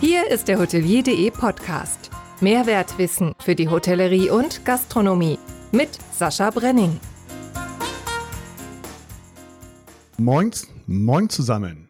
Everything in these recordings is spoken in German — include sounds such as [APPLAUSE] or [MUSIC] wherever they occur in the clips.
Hier ist der Hotelier.de Podcast. Mehrwertwissen für die Hotellerie und Gastronomie mit Sascha Brenning. Moin, moin zusammen.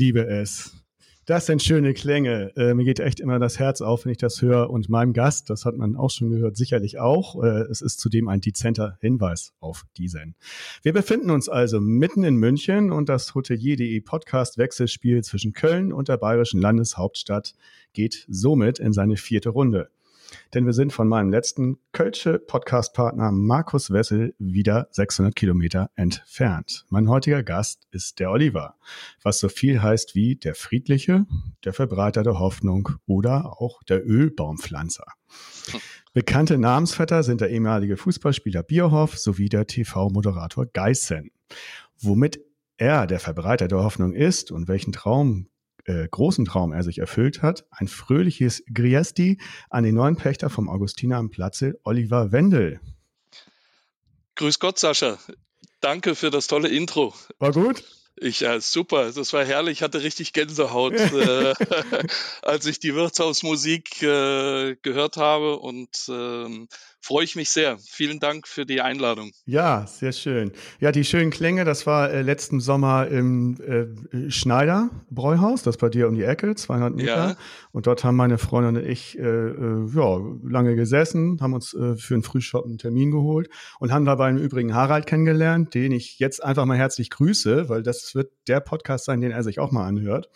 Liebe es. Das sind schöne Klänge. Äh, mir geht echt immer das Herz auf, wenn ich das höre. Und meinem Gast, das hat man auch schon gehört, sicherlich auch. Äh, es ist zudem ein dezenter Hinweis auf diesen. Wir befinden uns also mitten in München und das Hotelier.de Podcast Wechselspiel zwischen Köln und der bayerischen Landeshauptstadt geht somit in seine vierte Runde denn wir sind von meinem letzten Kölsche Podcast-Partner Markus Wessel wieder 600 Kilometer entfernt. Mein heutiger Gast ist der Oliver, was so viel heißt wie der Friedliche, der Verbreiter der Hoffnung oder auch der Ölbaumpflanzer. [LAUGHS] Bekannte Namensvetter sind der ehemalige Fußballspieler Bierhoff sowie der TV-Moderator Geissen. Womit er der Verbreiter der Hoffnung ist und welchen Traum äh, großen Traum er sich erfüllt hat. Ein fröhliches Griesti an den neuen Pächter vom Augustiner am Platze, Oliver Wendel. Grüß Gott, Sascha. Danke für das tolle Intro. War gut? Ich, ja, super. Das war herrlich. Ich hatte richtig Gänsehaut, [LAUGHS] äh, [LAUGHS] als ich die Wirtshausmusik äh, gehört habe und ähm, freue ich mich sehr. Vielen Dank für die Einladung. Ja, sehr schön. Ja, die schönen Klänge, das war äh, letzten Sommer im äh, Schneider Bräuhaus, das bei dir um die Ecke, 200 Meter. Ja. Und dort haben meine Freundin und ich äh, äh, ja, lange gesessen, haben uns äh, für einen Frühshop einen Termin geholt und haben dabei im Übrigen Harald kennengelernt, den ich jetzt einfach mal herzlich grüße, weil das wird der Podcast sein, den er sich auch mal anhört.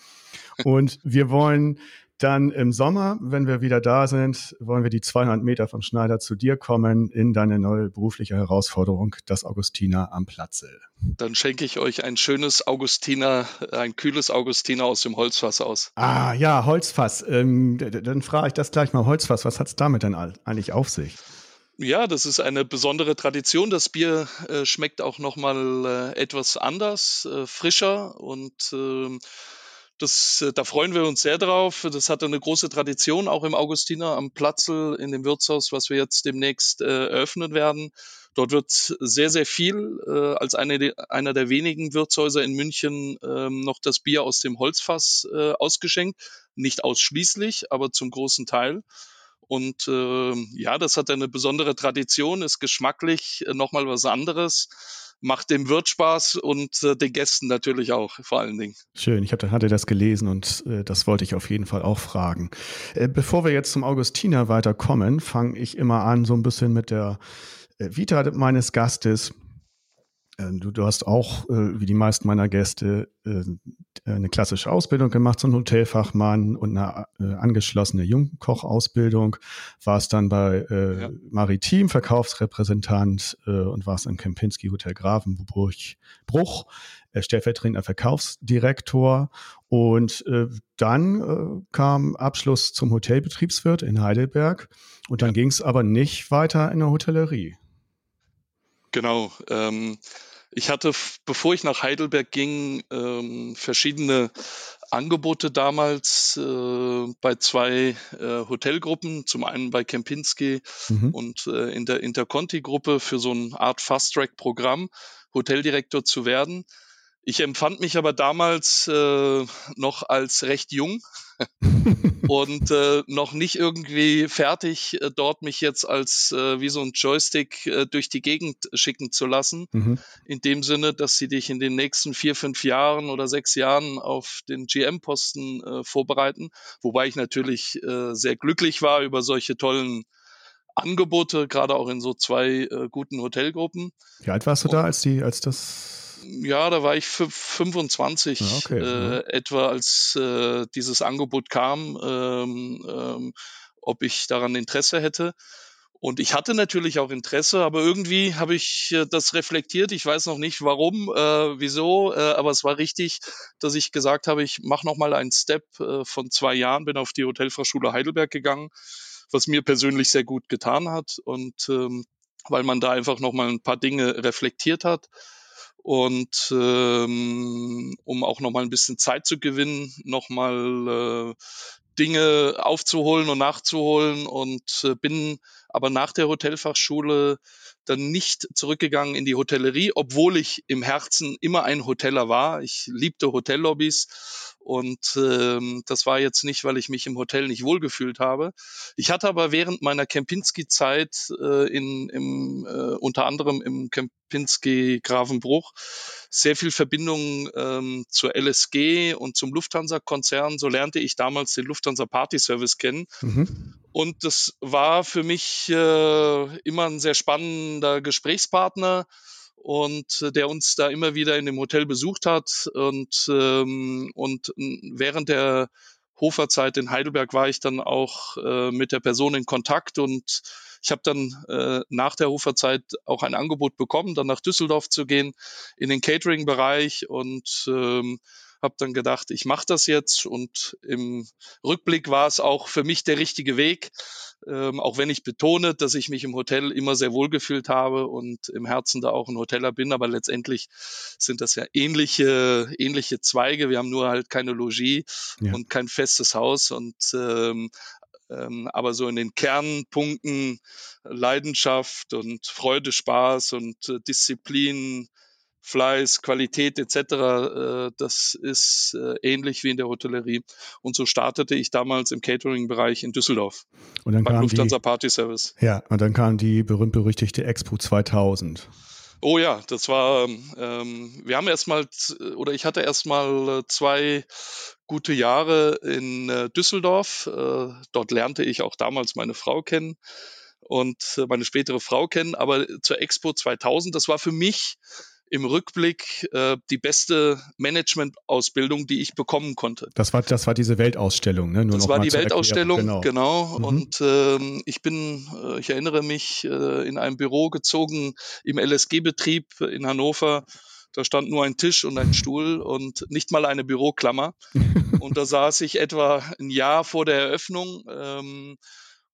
Und wir wollen dann im Sommer, wenn wir wieder da sind, wollen wir die 200 Meter vom Schneider zu dir kommen in deine neue berufliche Herausforderung, das Augustiner am Platze. Dann schenke ich euch ein schönes Augustiner, ein kühles Augustiner aus dem Holzfass aus. Ah ja, Holzfass. Ähm, dann frage ich das gleich mal Holzfass. Was hat es damit denn eigentlich auf sich? Ja, das ist eine besondere Tradition. Das Bier äh, schmeckt auch nochmal äh, etwas anders, äh, frischer und ähm, das, äh, da freuen wir uns sehr drauf. Das hat eine große Tradition, auch im Augustiner am Platzl in dem Wirtshaus, was wir jetzt demnächst äh, eröffnen werden. Dort wird sehr, sehr viel äh, als eine, einer der wenigen Wirtshäuser in München ähm, noch das Bier aus dem Holzfass äh, ausgeschenkt. Nicht ausschließlich, aber zum großen Teil. Und äh, ja, das hat eine besondere Tradition, ist geschmacklich äh, nochmal was anderes macht dem Wirt Spaß und äh, den Gästen natürlich auch, vor allen Dingen. Schön, ich hab, hatte das gelesen und äh, das wollte ich auf jeden Fall auch fragen. Äh, bevor wir jetzt zum Augustiner weiterkommen, fange ich immer an so ein bisschen mit der äh, Vita meines Gastes. Äh, du, du, hast auch, äh, wie die meisten meiner Gäste, äh, eine klassische Ausbildung gemacht zum Hotelfachmann und eine äh, angeschlossene Jungkochausbildung. Warst dann bei ja. Maritim Verkaufsrepräsentant und warst im Kempinski Hotel Grafenburg Bruch, stellvertretender Verkaufsdirektor. Und dann kam Abschluss zum Hotelbetriebswirt in Heidelberg. Und dann ja. ging es aber nicht weiter in der Hotellerie. Genau. Ähm, ich hatte, bevor ich nach Heidelberg ging, ähm, verschiedene Angebote damals äh, bei zwei äh, Hotelgruppen. Zum einen bei Kempinski mhm. und äh, in der Interconti-Gruppe für so eine Art Fast-Track-Programm Hoteldirektor zu werden. Ich empfand mich aber damals äh, noch als recht jung [LAUGHS] und äh, noch nicht irgendwie fertig, äh, dort mich jetzt als äh, wie so ein Joystick äh, durch die Gegend schicken zu lassen. Mhm. In dem Sinne, dass sie dich in den nächsten vier, fünf Jahren oder sechs Jahren auf den GM-Posten äh, vorbereiten. Wobei ich natürlich äh, sehr glücklich war über solche tollen Angebote, gerade auch in so zwei äh, guten Hotelgruppen. Wie alt warst du da, als die, als das ja, da war ich 25 ah, okay, äh, etwa, als äh, dieses Angebot kam, ähm, ähm, ob ich daran Interesse hätte. Und ich hatte natürlich auch Interesse, aber irgendwie habe ich äh, das reflektiert. Ich weiß noch nicht warum, äh, wieso, äh, aber es war richtig, dass ich gesagt habe, ich mache noch mal einen Step äh, von zwei Jahren, bin auf die Hotelfachschule Heidelberg gegangen, was mir persönlich sehr gut getan hat und ähm, weil man da einfach noch mal ein paar Dinge reflektiert hat und ähm, um auch nochmal ein bisschen Zeit zu gewinnen, nochmal äh, Dinge aufzuholen und nachzuholen. Und äh, bin aber nach der Hotelfachschule dann nicht zurückgegangen in die Hotellerie, obwohl ich im Herzen immer ein Hoteller war. Ich liebte Hotellobbys und ähm, das war jetzt nicht, weil ich mich im Hotel nicht wohlgefühlt habe. Ich hatte aber während meiner Kempinski-Zeit äh, in, im, äh, unter anderem im Kempinski Grafenbruch sehr viel Verbindung ähm, zur LSG und zum Lufthansa-Konzern. So lernte ich damals den Lufthansa Party Service kennen. Mhm. Und das war für mich äh, immer ein sehr spannender Gesprächspartner und äh, der uns da immer wieder in dem Hotel besucht hat. Und, ähm, und während der Hoferzeit in Heidelberg war ich dann auch äh, mit der Person in Kontakt und ich habe dann äh, nach der Hoferzeit auch ein Angebot bekommen, dann nach Düsseldorf zu gehen in den Catering-Bereich und ähm, habe dann gedacht, ich mache das jetzt und im Rückblick war es auch für mich der richtige Weg, ähm, auch wenn ich betone, dass ich mich im Hotel immer sehr wohl gefühlt habe und im Herzen da auch ein Hoteller bin, aber letztendlich sind das ja ähnliche, ähnliche Zweige. Wir haben nur halt keine Logis ja. und kein festes Haus und ähm, ähm, aber so in den Kernpunkten Leidenschaft und Freude, Spaß und äh, Disziplin, Fleiß, Qualität etc., äh, das ist äh, ähnlich wie in der Hotellerie. Und so startete ich damals im Catering-Bereich in Düsseldorf. Und dann kam Lufthansa die, Party Service. Ja, und dann kam die berühmt-berüchtigte Expo 2000. Oh ja, das war, ähm, wir haben erstmal, oder ich hatte erstmal äh, zwei gute Jahre in äh, Düsseldorf. Äh, dort lernte ich auch damals meine Frau kennen und meine spätere Frau kennen. Aber zur Expo 2000, das war für mich im Rückblick äh, die beste Management-Ausbildung, die ich bekommen konnte. Das war, das war diese Weltausstellung, ne? Nur das war die Weltausstellung, genau. genau. Mhm. Und ähm, ich bin, äh, ich erinnere mich, äh, in einem Büro gezogen im LSG-Betrieb in Hannover. Da stand nur ein Tisch und ein Stuhl und nicht mal eine Büroklammer. [LAUGHS] und da saß ich etwa ein Jahr vor der Eröffnung. Ähm,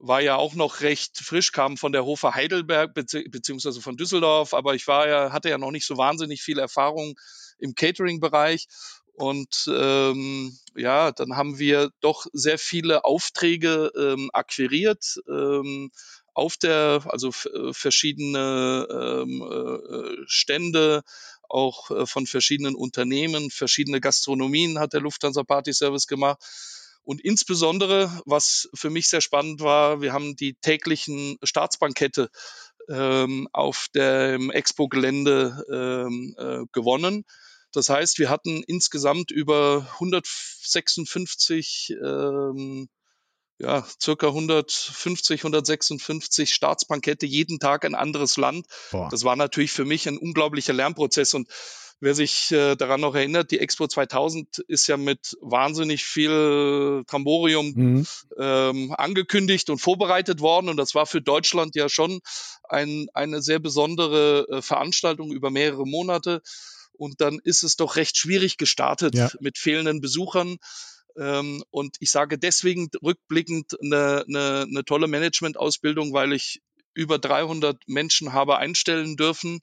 war ja auch noch recht frisch, kam von der Hofer Heidelberg bezieh beziehungsweise von Düsseldorf, aber ich war ja, hatte ja noch nicht so wahnsinnig viel Erfahrung im Catering-Bereich. Und ähm, ja, dann haben wir doch sehr viele Aufträge ähm, akquiriert ähm, auf der, also äh, verschiedene ähm, äh, Stände, auch äh, von verschiedenen Unternehmen, verschiedene Gastronomien hat der Lufthansa Party Service gemacht. Und insbesondere, was für mich sehr spannend war, wir haben die täglichen Staatsbankette ähm, auf dem Expo-Gelände ähm, äh, gewonnen. Das heißt, wir hatten insgesamt über 156 ähm, ja, circa 150, 156 Staatsbankette, jeden Tag ein anderes Land. Boah. Das war natürlich für mich ein unglaublicher Lernprozess und Wer sich äh, daran noch erinnert, die Expo 2000 ist ja mit wahnsinnig viel Tramborium mhm. ähm, angekündigt und vorbereitet worden. Und das war für Deutschland ja schon ein, eine sehr besondere äh, Veranstaltung über mehrere Monate. Und dann ist es doch recht schwierig gestartet ja. mit fehlenden Besuchern. Ähm, und ich sage deswegen rückblickend eine, eine, eine tolle Managementausbildung, weil ich über 300 Menschen habe einstellen dürfen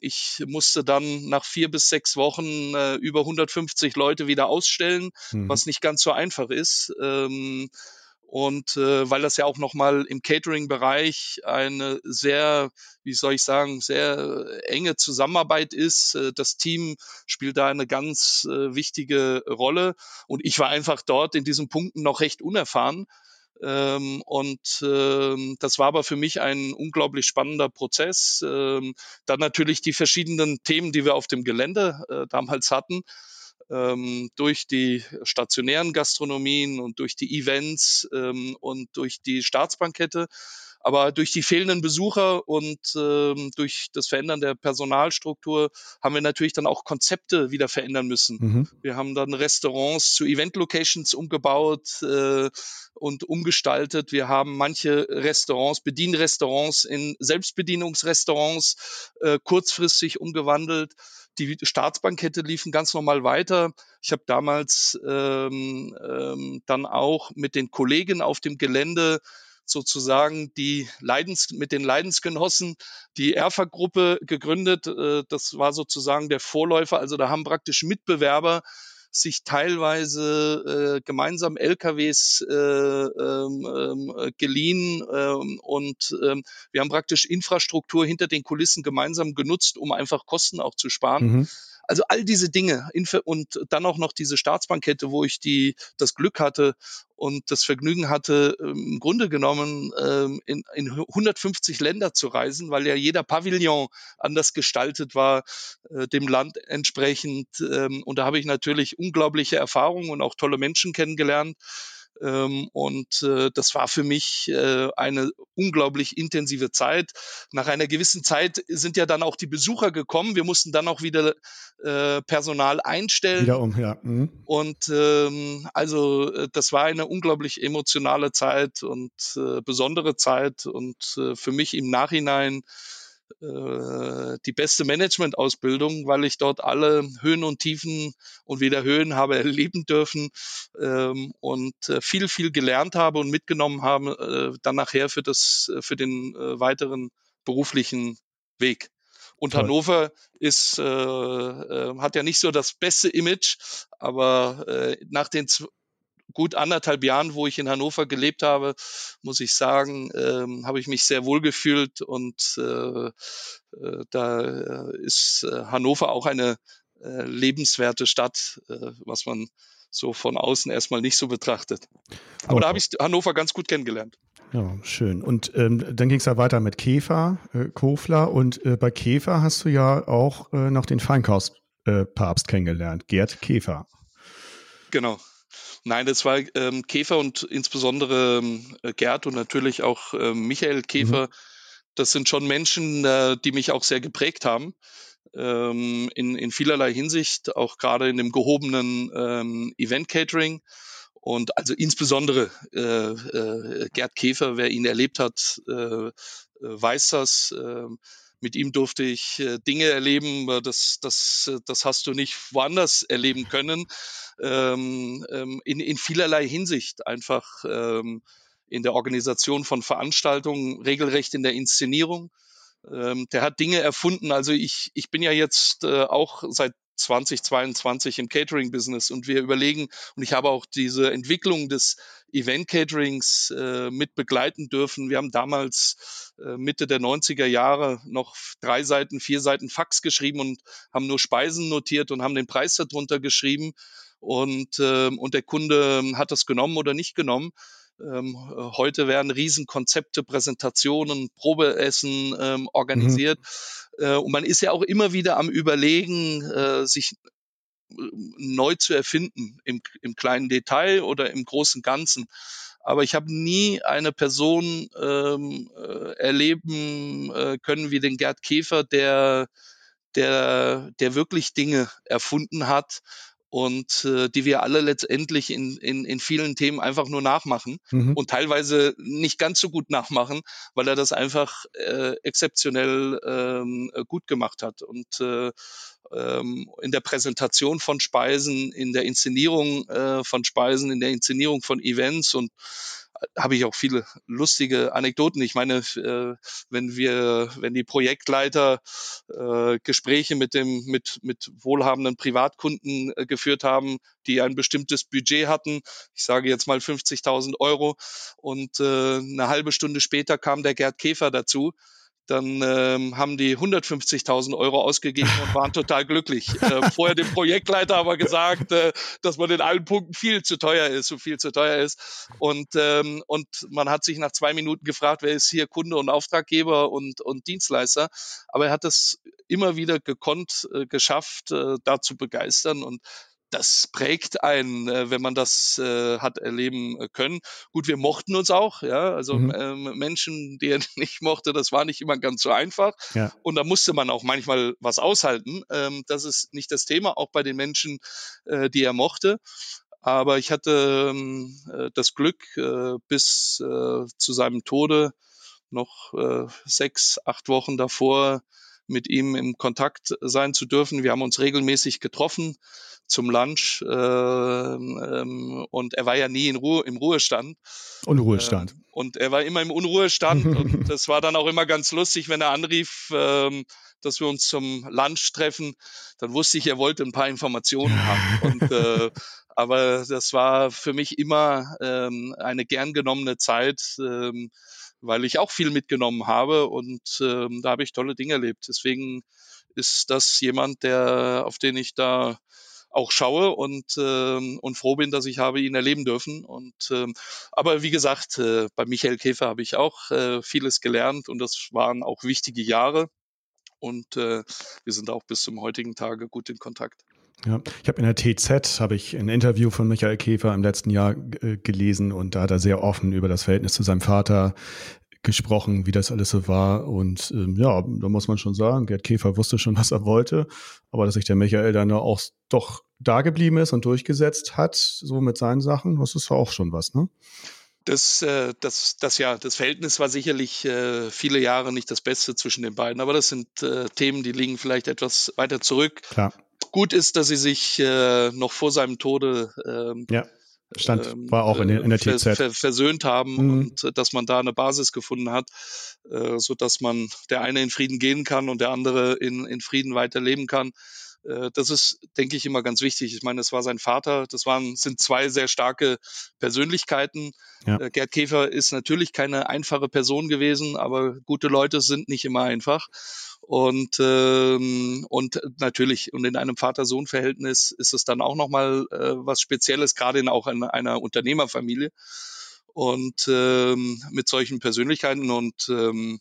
ich musste dann nach vier bis sechs Wochen äh, über 150 Leute wieder ausstellen, mhm. was nicht ganz so einfach ist. Ähm, Und äh, weil das ja auch nochmal im Catering-Bereich eine sehr, wie soll ich sagen, sehr enge Zusammenarbeit ist. Äh, das Team spielt da eine ganz äh, wichtige Rolle. Und ich war einfach dort in diesen Punkten noch recht unerfahren. Ähm, und ähm, das war aber für mich ein unglaublich spannender Prozess. Ähm, dann natürlich die verschiedenen Themen, die wir auf dem Gelände äh, damals hatten ähm, durch die stationären Gastronomien und durch die Events ähm, und durch die Staatsbankette. Aber durch die fehlenden Besucher und ähm, durch das Verändern der Personalstruktur haben wir natürlich dann auch Konzepte wieder verändern müssen. Mhm. Wir haben dann Restaurants zu Event-Locations umgebaut äh, und umgestaltet. Wir haben manche Restaurants, Bedienrestaurants in Selbstbedienungsrestaurants äh, kurzfristig umgewandelt die Staatsbankette liefen ganz normal weiter. Ich habe damals ähm, ähm, dann auch mit den Kollegen auf dem Gelände sozusagen die Leidens, mit den Leidensgenossen die ERFA-Gruppe gegründet. Äh, das war sozusagen der Vorläufer. Also da haben praktisch Mitbewerber sich teilweise äh, gemeinsam LKWs äh, ähm, ähm, geliehen ähm, und ähm, wir haben praktisch Infrastruktur hinter den Kulissen gemeinsam genutzt, um einfach Kosten auch zu sparen. Mhm. Also all diese Dinge und dann auch noch diese Staatsbankette, wo ich die, das Glück hatte und das Vergnügen hatte, ähm, im Grunde genommen ähm, in, in 150 Länder zu reisen, weil ja jeder Pavillon anders gestaltet war, äh, dem Land entsprechend. Ähm, und da habe ich natürlich unglaubliche Erfahrungen und auch tolle Menschen kennengelernt. Ähm, und äh, das war für mich äh, eine unglaublich intensive Zeit. Nach einer gewissen Zeit sind ja dann auch die Besucher gekommen. Wir mussten dann auch wieder äh, Personal einstellen. Wiederum, ja. Mhm. Und ähm, also äh, das war eine unglaublich emotionale Zeit und äh, besondere Zeit und äh, für mich im Nachhinein die beste Management-Ausbildung, weil ich dort alle Höhen und Tiefen und wieder Höhen habe erleben dürfen ähm, und äh, viel, viel gelernt habe und mitgenommen habe, äh, dann nachher für, das, für den äh, weiteren beruflichen Weg. Und Toll. Hannover ist, äh, äh, hat ja nicht so das beste Image, aber äh, nach den gut anderthalb Jahren, wo ich in Hannover gelebt habe, muss ich sagen, ähm, habe ich mich sehr wohl gefühlt und äh, äh, da äh, ist äh, Hannover auch eine äh, lebenswerte Stadt, äh, was man so von außen erstmal nicht so betrachtet. Aber oh. da habe ich Hannover ganz gut kennengelernt. Ja, schön. Und ähm, dann ging es ja weiter mit Käfer, äh, Kofler. Und äh, bei Käfer hast du ja auch äh, noch den Feinkostpapst äh, kennengelernt, Gerd Käfer. Genau. Nein, das war ähm, Käfer und insbesondere ähm, Gerd und natürlich auch ähm, Michael Käfer. Mhm. Das sind schon Menschen, äh, die mich auch sehr geprägt haben. Ähm, in, in vielerlei Hinsicht, auch gerade in dem gehobenen ähm, Event-Catering. Und also insbesondere äh, äh, Gerd Käfer, wer ihn erlebt hat, äh, äh weiß das. Äh, mit ihm durfte ich äh, Dinge erleben, äh, das, das, äh, das hast du nicht woanders erleben können. Ähm, ähm, in, in vielerlei Hinsicht einfach ähm, in der Organisation von Veranstaltungen, regelrecht in der Inszenierung. Ähm, der hat Dinge erfunden. Also ich, ich bin ja jetzt äh, auch seit 2022 im Catering-Business und wir überlegen, und ich habe auch diese Entwicklung des Event-Caterings äh, mit begleiten dürfen. Wir haben damals äh, Mitte der 90er Jahre noch drei Seiten, vier Seiten Fax geschrieben und haben nur Speisen notiert und haben den Preis darunter geschrieben. Und, äh, und der Kunde hat das genommen oder nicht genommen. Ähm, heute werden Riesenkonzepte, Präsentationen, Probeessen ähm, organisiert. Mhm. Äh, und man ist ja auch immer wieder am Überlegen, äh, sich neu zu erfinden, im, im kleinen Detail oder im großen Ganzen. Aber ich habe nie eine Person ähm, äh, erleben äh, können wie den Gerd Käfer, der, der, der wirklich Dinge erfunden hat und äh, die wir alle letztendlich in, in, in vielen Themen einfach nur nachmachen mhm. und teilweise nicht ganz so gut nachmachen, weil er das einfach äh, exzeptionell ähm, gut gemacht hat. Und äh, ähm, in der Präsentation von Speisen, in der Inszenierung äh, von Speisen, in der Inszenierung von Events und habe ich auch viele lustige Anekdoten. Ich meine, äh, wenn wir, wenn die Projektleiter äh, Gespräche mit dem, mit, mit wohlhabenden Privatkunden äh, geführt haben, die ein bestimmtes Budget hatten, ich sage jetzt mal 50.000 Euro, und äh, eine halbe Stunde später kam der Gerd Käfer dazu, dann ähm, haben die 150.000 Euro ausgegeben und waren total glücklich. [LAUGHS] Äh, vorher dem Projektleiter aber gesagt, äh, dass man in allen Punkten viel zu teuer ist, so viel zu teuer ist. Und, ähm, und man hat sich nach zwei Minuten gefragt, wer ist hier Kunde und Auftraggeber und, und Dienstleister. Aber er hat es immer wieder gekonnt, äh, geschafft, äh, da zu begeistern. Und das prägt einen, äh, wenn man das äh, hat erleben äh, können. Gut, wir mochten uns auch, ja, also mhm. ähm, Menschen, die er [LAUGHS] nicht mochte, das war nicht immer ganz so einfach. Ja. Und da musste man auch manchmal was aushalten. Ähm, das ist nicht das Thema, auch bei den Menschen, äh, die er mochte. Aber ich hatte ähm, äh, das Glück, äh, bis äh, zu seinem Tode noch äh, sechs, acht Wochen davor mit ihm im Kontakt sein zu dürfen. Wir haben uns regelmäßig getroffen zum Lunch äh, ähm, und er war ja nie in Ruhe, im Ruhestand. Unruhestand. Ähm, und er war immer im Unruhestand [LAUGHS] und das war dann auch immer ganz lustig, wenn er anrief, ähm, dass wir uns zum Lunch treffen. Dann wusste ich, er wollte ein paar Informationen haben. Und, äh, [LAUGHS] aber das war für mich immer ähm, eine gern genommene Zeit. Ähm, weil ich auch viel mitgenommen habe und ähm, da habe ich tolle Dinge erlebt. Deswegen ist das jemand, der, auf den ich da auch schaue und, ähm, und froh bin, dass ich habe ihn erleben dürfen. Und ähm, aber wie gesagt, äh, bei Michael Käfer habe ich auch äh, vieles gelernt und das waren auch wichtige Jahre. Und äh, wir sind auch bis zum heutigen Tage gut in Kontakt. Ja, ich habe in der TZ habe ich ein Interview von Michael Käfer im letzten Jahr äh, gelesen und da hat er sehr offen über das Verhältnis zu seinem Vater gesprochen, wie das alles so war. Und ähm, ja, da muss man schon sagen, Gerd Käfer wusste schon, [LAUGHS] was er wollte, aber dass sich der Michael dann auch doch da geblieben ist und durchgesetzt hat, so mit seinen Sachen, das ist auch schon was, ne? Das, äh, das, das ja, das Verhältnis war sicherlich äh, viele Jahre nicht das Beste zwischen den beiden, aber das sind äh, Themen, die liegen vielleicht etwas weiter zurück. Klar gut ist, dass sie sich noch vor seinem Tode ähm, ja. Stand, ähm, war auch in, der, in der TZ. Ver, versöhnt haben mhm. und äh, dass man da eine Basis gefunden hat, äh, so dass man der eine in Frieden gehen kann und der andere in, in Frieden weiterleben kann. Äh, das ist, denke ich, immer ganz wichtig. Ich meine, das war sein Vater. Das waren, sind zwei sehr starke Persönlichkeiten. Ja. Äh, Gerd Käfer ist natürlich keine einfache Person gewesen, aber gute Leute sind nicht immer einfach. Und, ähm, und natürlich, und in einem Vater-Sohn-Verhältnis ist es dann auch nochmal äh, was Spezielles, gerade in auch in einer Unternehmerfamilie. Und ähm, mit solchen Persönlichkeiten und ähm,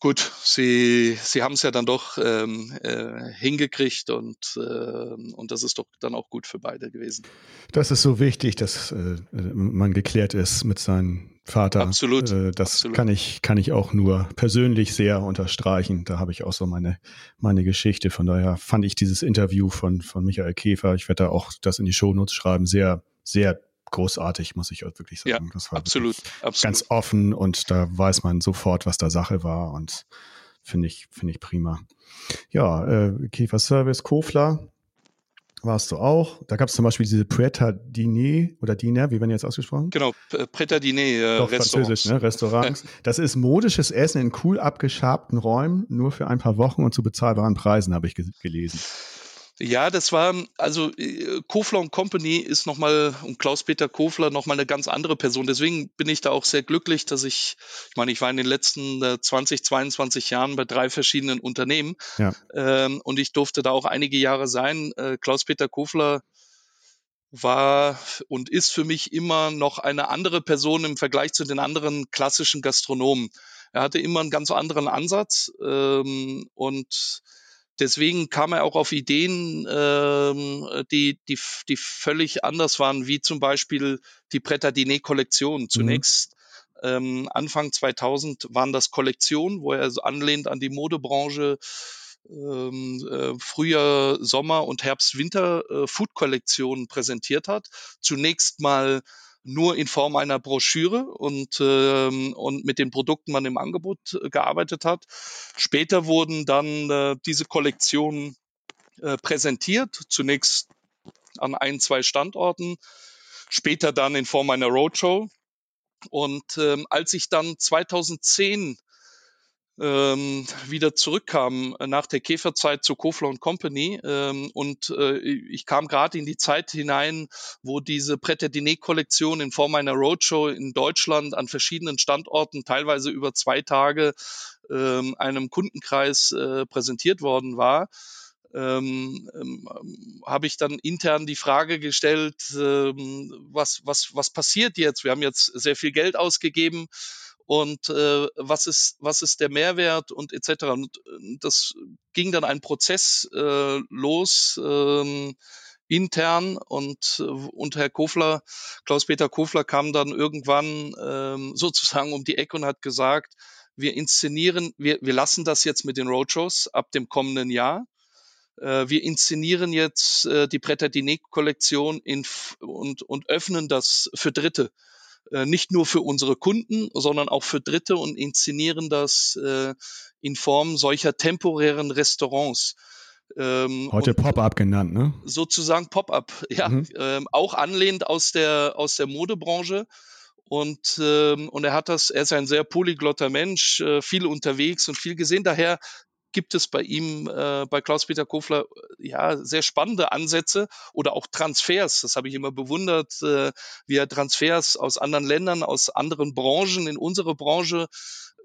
gut, sie, sie haben es ja dann doch ähm, äh, hingekriegt und, äh, und das ist doch dann auch gut für beide gewesen. Das ist so wichtig, dass äh, man geklärt ist mit seinem Vater. Absolut. Äh, das Absolut. kann ich, kann ich auch nur persönlich sehr unterstreichen. Da habe ich auch so meine, meine Geschichte. Von daher fand ich dieses Interview von, von Michael Käfer, ich werde da auch das in die Shownotes schreiben, sehr, sehr großartig, muss ich wirklich sagen. Ja, das war absolut, absolut. ganz offen und da weiß man sofort, was da Sache war und finde ich, finde ich prima. Ja, äh, Käfer Service, Kofler, warst du auch. Da gab es zum Beispiel diese Preta Diner oder Diner, wie werden jetzt ausgesprochen? Genau, Preta Diner äh, Doch, Restaurants. ne? Restaurants. [LAUGHS] Das ist modisches Essen in cool abgeschabten Räumen, nur für ein paar Wochen und zu bezahlbaren Preisen, habe ich gelesen. Ja, das war, also äh, Kofler und Company ist nochmal, und Klaus-Peter Kofler nochmal eine ganz andere Person. Deswegen bin ich da auch sehr glücklich, dass ich, ich meine, ich war in den letzten äh, 20, 22 Jahren bei drei verschiedenen Unternehmen ja. ähm, und ich durfte da auch einige Jahre sein. Äh, Klaus-Peter Kofler war und ist für mich immer noch eine andere Person im Vergleich zu den anderen klassischen Gastronomen. Er hatte immer einen ganz anderen Ansatz ähm, und deswegen kam er auch auf Ideen, ähm, die, die, die völlig anders waren, wie zum Beispiel die Pretadine-Kollektion. Mhm. Zunächst mhm. ähm, Anfang 2000 waren das Kollektionen, wo er anlehnt an die Modebranche ähm, äh, Frühjahr, Sommer und Herbst, Winter äh, Food-Kollektionen präsentiert hat. Zunächst mal nur in Form einer Broschüre und, ähm, und mit den Produkten man im Angebot äh, gearbeitet hat. Später wurden dann äh, diese Kollektionen äh, präsentiert, zunächst an ein, zwei Standorten. später dann in Form einer Roadshow. Und ähm, als ich dann 2010 ähm, wieder zurückkam nach der Käferzeit zu Kofler Company ähm, und äh, ich kam gerade in die Zeit hinein, wo diese Pret Diner Kollektion in Form einer Roadshow in Deutschland an verschiedenen Standorten teilweise über zwei Tage ähm, einem Kundenkreis äh, präsentiert worden war. Ähm, ähm, habe ich dann intern die Frage gestellt, ähm, was, was, was passiert jetzt? Wir haben jetzt sehr viel Geld ausgegeben und äh, was ist was ist der Mehrwert und etc. Und äh, das ging dann ein Prozess äh, los ähm, intern und äh, und Herr Kofler, Klaus-Peter Kofler kam dann irgendwann ähm, [LAUGHS] sozusagen um die Ecke und hat gesagt, wir inszenieren, wir, wir lassen das jetzt mit den Roadshows ab dem kommenden Jahr. Äh, wir inszenieren jetzt äh, die Bretter Kollektion in, und, und öffnen das für Dritte. Äh, nicht nur für unsere Kunden, sondern auch für Dritte und inszenieren das äh, in Form solcher temporären Restaurants. Ähm, Heute Pop-up genannt, ne? Sozusagen Pop-up, [LAUGHS] ja. Mhm. Ähm, auch anlehnt aus der, aus der Modebranche. Und, ähm, und er hat das, er ist ein sehr polyglotter Mensch, äh, viel unterwegs und viel gesehen. Daher gibt es bei ihm, äh, bei Klaus-Peter Kofler, ja, sehr spannende Ansätze oder auch Transfers. Das habe ich immer bewundert, äh, wie er Transfers aus anderen Ländern, aus anderen Branchen in unsere Branche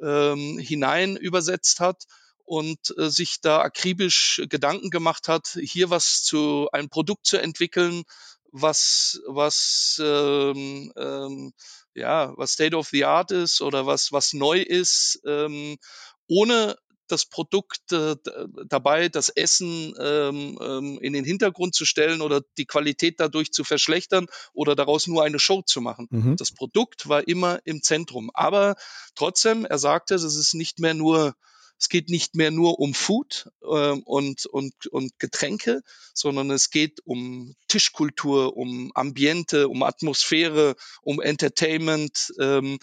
ähm, hinein übersetzt hat und äh, sich da akribisch Gedanken gemacht hat, hier was zu ein Produkt zu entwickeln, was was ähm, ähm, ja was State of the Art ist oder was was neu ist, ähm, ohne das Produkt äh, dabei, das Essen ähm, ähm, in den Hintergrund zu stellen oder die Qualität dadurch zu verschlechtern oder daraus nur eine Show zu machen. Mhm. Das Produkt war immer im Zentrum. Aber trotzdem, er sagte, es ist nicht mehr nur es geht nicht mehr nur um Food äh, und, und, und Getränke, sondern es geht um Tischkultur, um Ambiente, um Atmosphäre, um Entertainment. Ähm,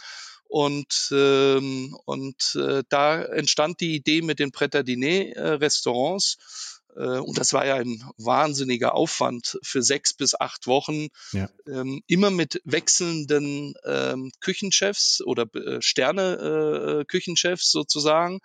und, ähm, und äh, da entstand die Idee mit den Pret Diner äh, Restaurants. Äh, und das war ja ein wahnsinniger Aufwand für sechs bis acht Wochen. Ja. Ähm, immer mit wechselnden ähm, Küchenchefs oder äh, Sterne-Küchenchefs äh, sozusagen.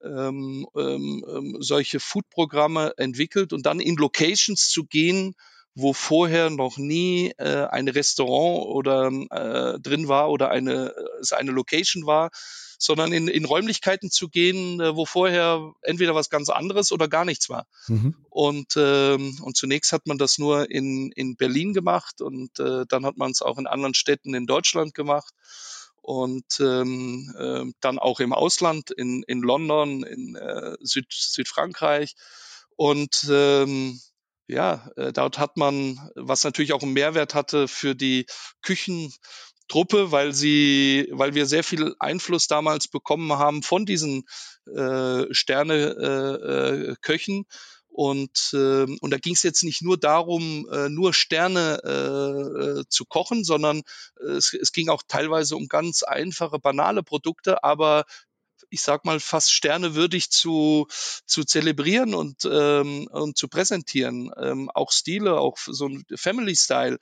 Ähm, ähm, ähm, solche Food-Programme entwickelt und dann in Locations zu gehen, wo vorher noch nie äh, ein Restaurant oder äh, drin war oder eine, es eine Location war, sondern in, in Räumlichkeiten zu gehen, äh, wo vorher entweder was ganz anderes oder gar nichts war. Mhm. Und, ähm, und zunächst hat man das nur in, in Berlin gemacht und äh, dann hat man es auch in anderen Städten in Deutschland gemacht und ähm, äh, dann auch im Ausland, in, in London, in äh, Süd, Südfrankreich. Und ähm, ja, äh, dort hat man, was natürlich auch einen Mehrwert hatte für die Küchentruppe, weil sie, weil wir sehr viel Einfluss damals bekommen haben von diesen äh, Sterne-Köchen. Äh, äh, und, äh, und da ging es jetzt nicht nur darum, äh, nur Sterne äh, äh, zu kochen, sondern äh, es, es ging auch teilweise um ganz einfache, banale Produkte, aber ich sag mal, fast sternewürdig zu, zu zelebrieren und, ähm, und zu präsentieren. Ähm, auch Stile, auch so ein Family-Style.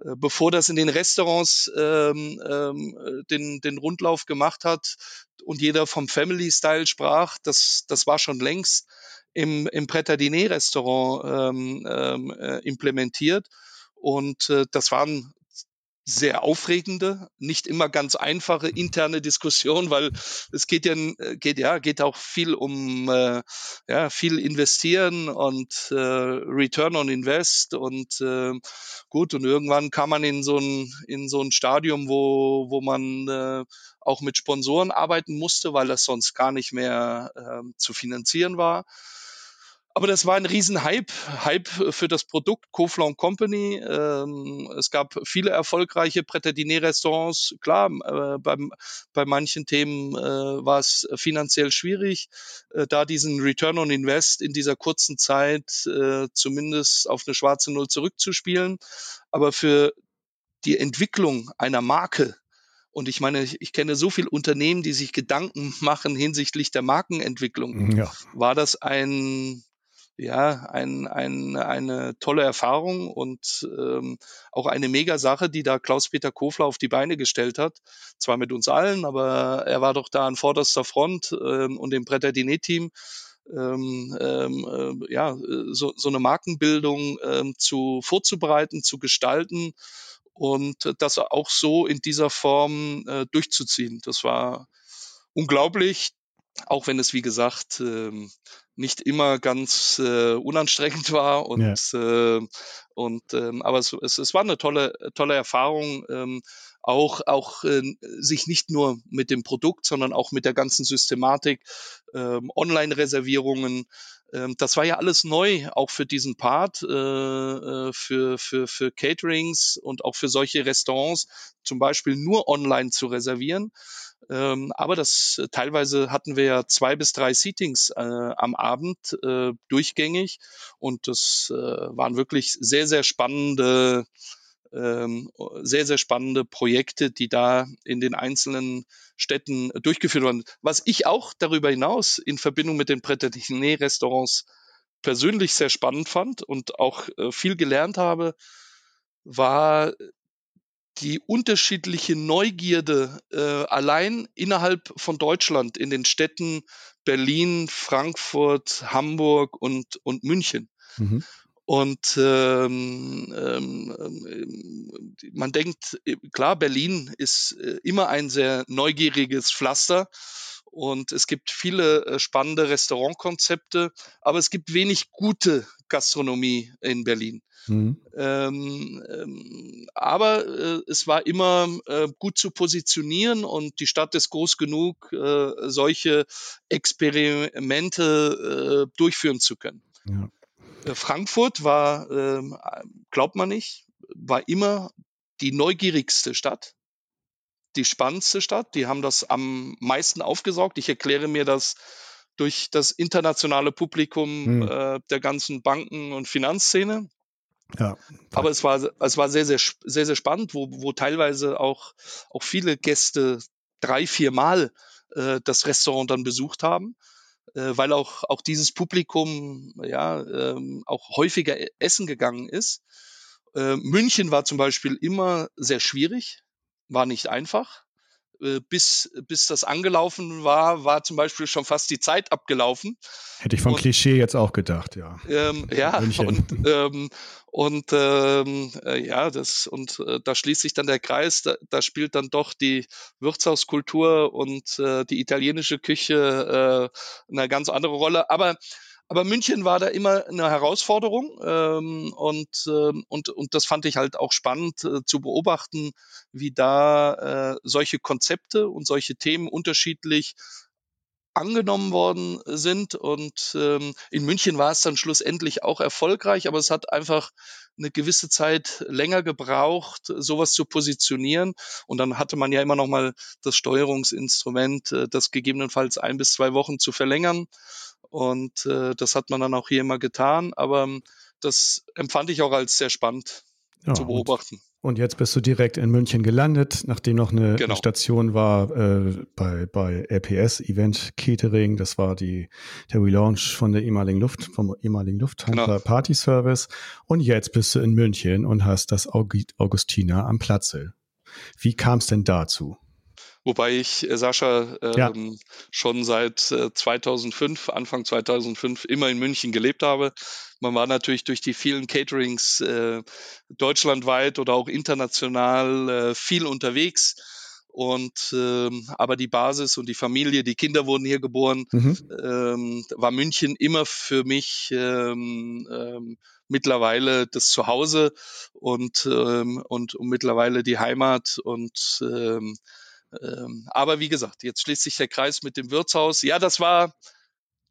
Äh, bevor das in den Restaurants ähm, ähm, den, den Rundlauf gemacht hat und jeder vom Family-Style sprach, das, das war schon längst im, im Pret-à-Diner-Restaurant ähm, ähm, äh, implementiert. Und äh, das waren sehr aufregende, nicht immer ganz einfache interne Diskussion, weil es geht ja geht ja geht auch viel um äh, ja viel investieren und äh, Return on Invest und äh, gut und irgendwann kam man in so ein in so ein Stadium, wo wo man äh, auch mit Sponsoren arbeiten musste, weil das sonst gar nicht mehr äh, zu finanzieren war. Aber das war ein Riesenhype, Hype für das Produkt Kofler Company. Ähm, es gab viele erfolgreiche Pret-à-Diner-Restaurants. Klar, äh, beim, bei manchen Themen äh, war es finanziell schwierig, äh, da diesen Return on Invest in dieser kurzen Zeit äh, zumindest auf eine schwarze Null zurückzuspielen. Aber für die Entwicklung einer Marke, und ich meine, ich, ich, kenne so viele Unternehmen, die sich Gedanken machen hinsichtlich der Markenentwicklung. Ja. War das ein ja, ein, ein, eine tolle Erfahrung und ähm, auch eine Mega-Sache, die da Klaus-Peter Kofler auf die Beine gestellt hat. Zwar mit uns allen, aber er war doch da an vorderster Front ähm, und dem Bretter Dinet-Team ähm, ähm, äh, ja, so, so eine Markenbildung ähm, zu vorzubereiten, zu gestalten und das auch so in dieser Form äh, durchzuziehen. Das war unglaublich, auch wenn es, wie gesagt, ähm, nicht immer ganz äh, unanstrengend [LAUGHS] war und ja. äh, und ähm, aber es, es, es war eine tolle tolle Erfahrung ähm, auch auch äh, sich nicht nur mit dem Produkt sondern auch mit der ganzen Systematik ähm, Online-Reservierungen ähm, das war ja alles neu auch für diesen Part äh, für für für Caterings und auch für solche Restaurants zum Beispiel nur online zu reservieren ähm, aber das äh, teilweise hatten wir ja zwei bis drei Seatings äh, am Abend äh, durchgängig und das äh, waren wirklich sehr, sehr spannende, ähm, sehr, sehr spannende Projekte, die da in den einzelnen Städten durchgeführt wurden. Was ich auch darüber hinaus in Verbindung mit den Pret-à-Restaurants persönlich sehr spannend fand und auch äh, viel gelernt habe, war die unterschiedliche Neugierde äh, allein innerhalb von Deutschland in den Städten Berlin, Frankfurt, Hamburg und, und München. Mhm. Und ähm, ähm, ähm man denkt, klar, Berlin ist äh, immer ein sehr neugieriges Pflaster und es gibt viele äh, spannende Restaurantkonzepte, aber es gibt wenig gute Gastronomie in Berlin. Mhm. Ähm, ähm, aber äh, es war immer äh, gut zu positionieren und die Stadt ist groß genug, äh, solche Experimente äh, durchführen zu können. Ja. Äh, Frankfurt war, ähm, glaubt man nicht, war immer die neugierigste Stadt, die spannendste Stadt. Die haben das am meisten aufgesaugt. Ich erkläre mir das durch das internationale Publikum hm. äh, der ganzen Banken- und Finanzszene. Ja. Aber es war, es war sehr, sehr, sehr, sehr spannend, wo, wo teilweise auch, auch viele Gäste drei, vier Mal äh, das Restaurant dann besucht haben, äh, weil auch, auch dieses Publikum ja ähm, auch häufiger e-, essen gegangen ist. Äh, München war zum Beispiel immer sehr schwierig, war nicht einfach. Äh, bis, bis das angelaufen war, war zum Beispiel schon fast die Zeit abgelaufen. Hätte ich vom und, Klischee jetzt auch gedacht, ja. Ähm, ja, München. und, ähm, und ähm, äh, ja, das, und äh, da schließt sich dann der Kreis, da, da spielt dann doch die Wirtshauskultur und äh, die italienische Küche äh, eine ganz andere Rolle. Aber aber München war da immer eine Herausforderung ähm, und, ähm, und, und das fand ich halt auch spannend äh, zu beobachten, wie da äh, solche Konzepte und solche Themen unterschiedlich angenommen worden sind. Und ähm, in München war es dann schlussendlich auch erfolgreich, aber es hat einfach eine gewisse Zeit länger gebraucht, sowas zu positionieren. Und dann hatte man ja immer noch mal das Steuerungsinstrument, äh, das gegebenenfalls ein bis zwei Wochen zu verlängern. Und äh, das hat man dann auch hier immer getan. Aber ähm, das empfand ich auch als sehr spannend ja, zu beobachten. Und, und, jetzt bist du direkt in München gelandet, nachdem noch eine, genau. Station war äh, bei, bei RPS Event Catering. Das war die, der Relaunch von der ehemaligen Luft, vom ehemaligen Lufthansa genau. Party Service. Und jetzt bist du in München und hast das Augustina am Platze. Wie kam es denn dazu? Wobei ich, äh, Sascha, ähm, ja. schon seit äh, 2005, Anfang 2005 immer in München gelebt habe. Man war natürlich durch die vielen Caterings äh, deutschlandweit oder auch international äh, viel unterwegs. Und ähm, aber die Basis und die Familie, die Kinder wurden hier geboren, mhm. ähm, war München immer für mich ähm, ähm, mittlerweile das Zuhause und, ähm, und, und mittlerweile die Heimat und ähm, ähm, aber wie gesagt, jetzt schließt sich der Kreis mit dem Wirtshaus. Ja, das war,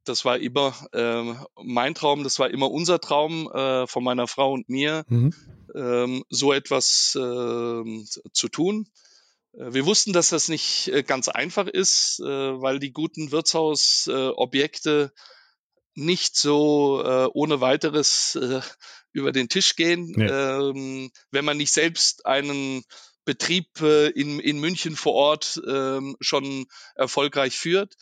das war immer äh, mein Traum, das war immer unser Traum äh, von meiner Frau und mir, mhm. ähm, so etwas äh, zu tun. Äh, wir wussten, dass das nicht äh, ganz einfach ist, äh, weil die guten Wirtshausobjekte nicht so äh, ohne weiteres äh, [LAUGHS] über den Tisch gehen, nee. ähm, wenn man nicht selbst einen Betrieb äh, in, in München vor Ort ähm, schon erfolgreich führt.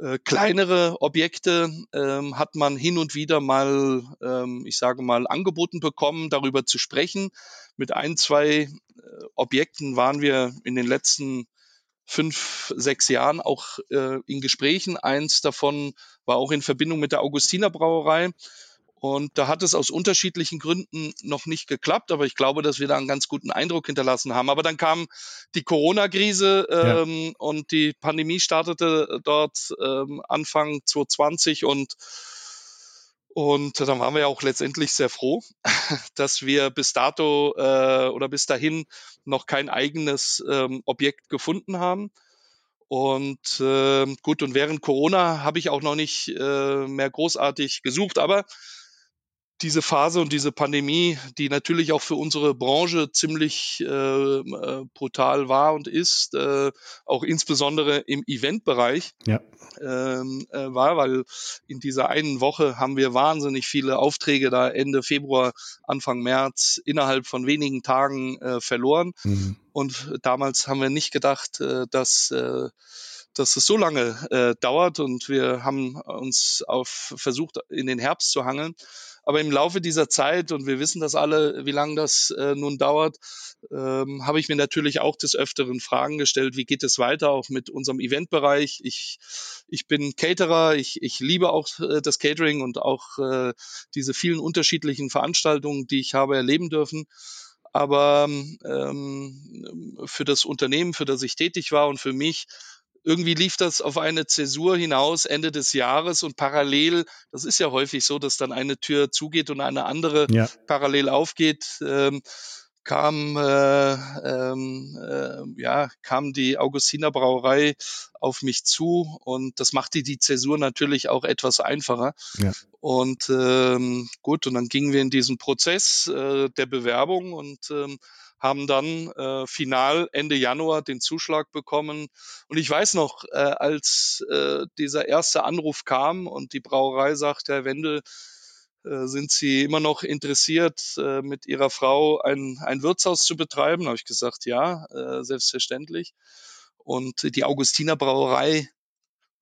Äh, kleinere Objekte ähm, hat man hin und wieder mal, ähm, ich sage mal, angeboten bekommen, darüber zu sprechen. Mit ein, zwei äh, Objekten waren wir in den letzten fünf, sechs Jahren auch äh, in Gesprächen. Eins davon war auch in Verbindung mit der Augustiner Brauerei. Und da hat es aus unterschiedlichen Gründen noch nicht geklappt, aber ich glaube, dass wir da einen ganz guten Eindruck hinterlassen haben. Aber dann kam die Corona-Krise ähm, ja. und die Pandemie startete dort ähm, Anfang 2020 und und dann waren wir ja auch letztendlich sehr froh, [LAUGHS] dass wir bis dato äh, oder bis dahin noch kein eigenes ähm, Objekt gefunden haben. Und äh, gut, und während Corona habe ich auch noch nicht äh, mehr großartig gesucht, aber diese Phase und diese Pandemie, die natürlich auch für unsere Branche ziemlich äh, äh, brutal war und ist, äh, auch insbesondere im Eventbereich ja. ähm, äh, war, weil in dieser einen Woche haben wir wahnsinnig viele Aufträge da Ende Februar, Anfang März innerhalb von wenigen Tagen äh, verloren. Mhm. Und damals haben wir nicht gedacht, äh, dass äh, dass es so lange äh, dauert und wir haben uns auf versucht in den Herbst zu hangeln aber im Laufe dieser Zeit, und wir wissen das alle, wie lange das äh, nun dauert, ähm, habe ich mir natürlich auch des Öfteren Fragen gestellt, wie geht es weiter, auch mit unserem Eventbereich. Ich, ich bin Caterer, ich, ich liebe auch äh, das Catering und auch äh, diese vielen unterschiedlichen Veranstaltungen, die ich habe erleben dürfen. Aber ähm, für das Unternehmen, für das ich tätig war und für mich irgendwie lief das auf eine Zäsur hinaus Ende des Jahres und parallel, das ist ja häufig so, dass dann eine Tür zugeht und eine andere ja. parallel aufgeht. Ähm, kam, äh, ähm, äh, ja, kam die Augustiner Brauerei auf mich zu und das machte die Zäsur natürlich auch etwas einfacher. Ja. Und ähm, gut, und dann gingen wir in diesen Prozess äh, der Bewerbung und ähm, haben dann äh, final Ende Januar den Zuschlag bekommen. Und ich weiß noch, äh, als äh, dieser erste Anruf kam und die Brauerei sagt, Herr Wendel, sind Sie immer noch interessiert, äh, mit Ihrer Frau ein, ein Wirtshaus zu betreiben? Da habe ich gesagt, ja, äh, selbstverständlich. Und die Augustiner Brauerei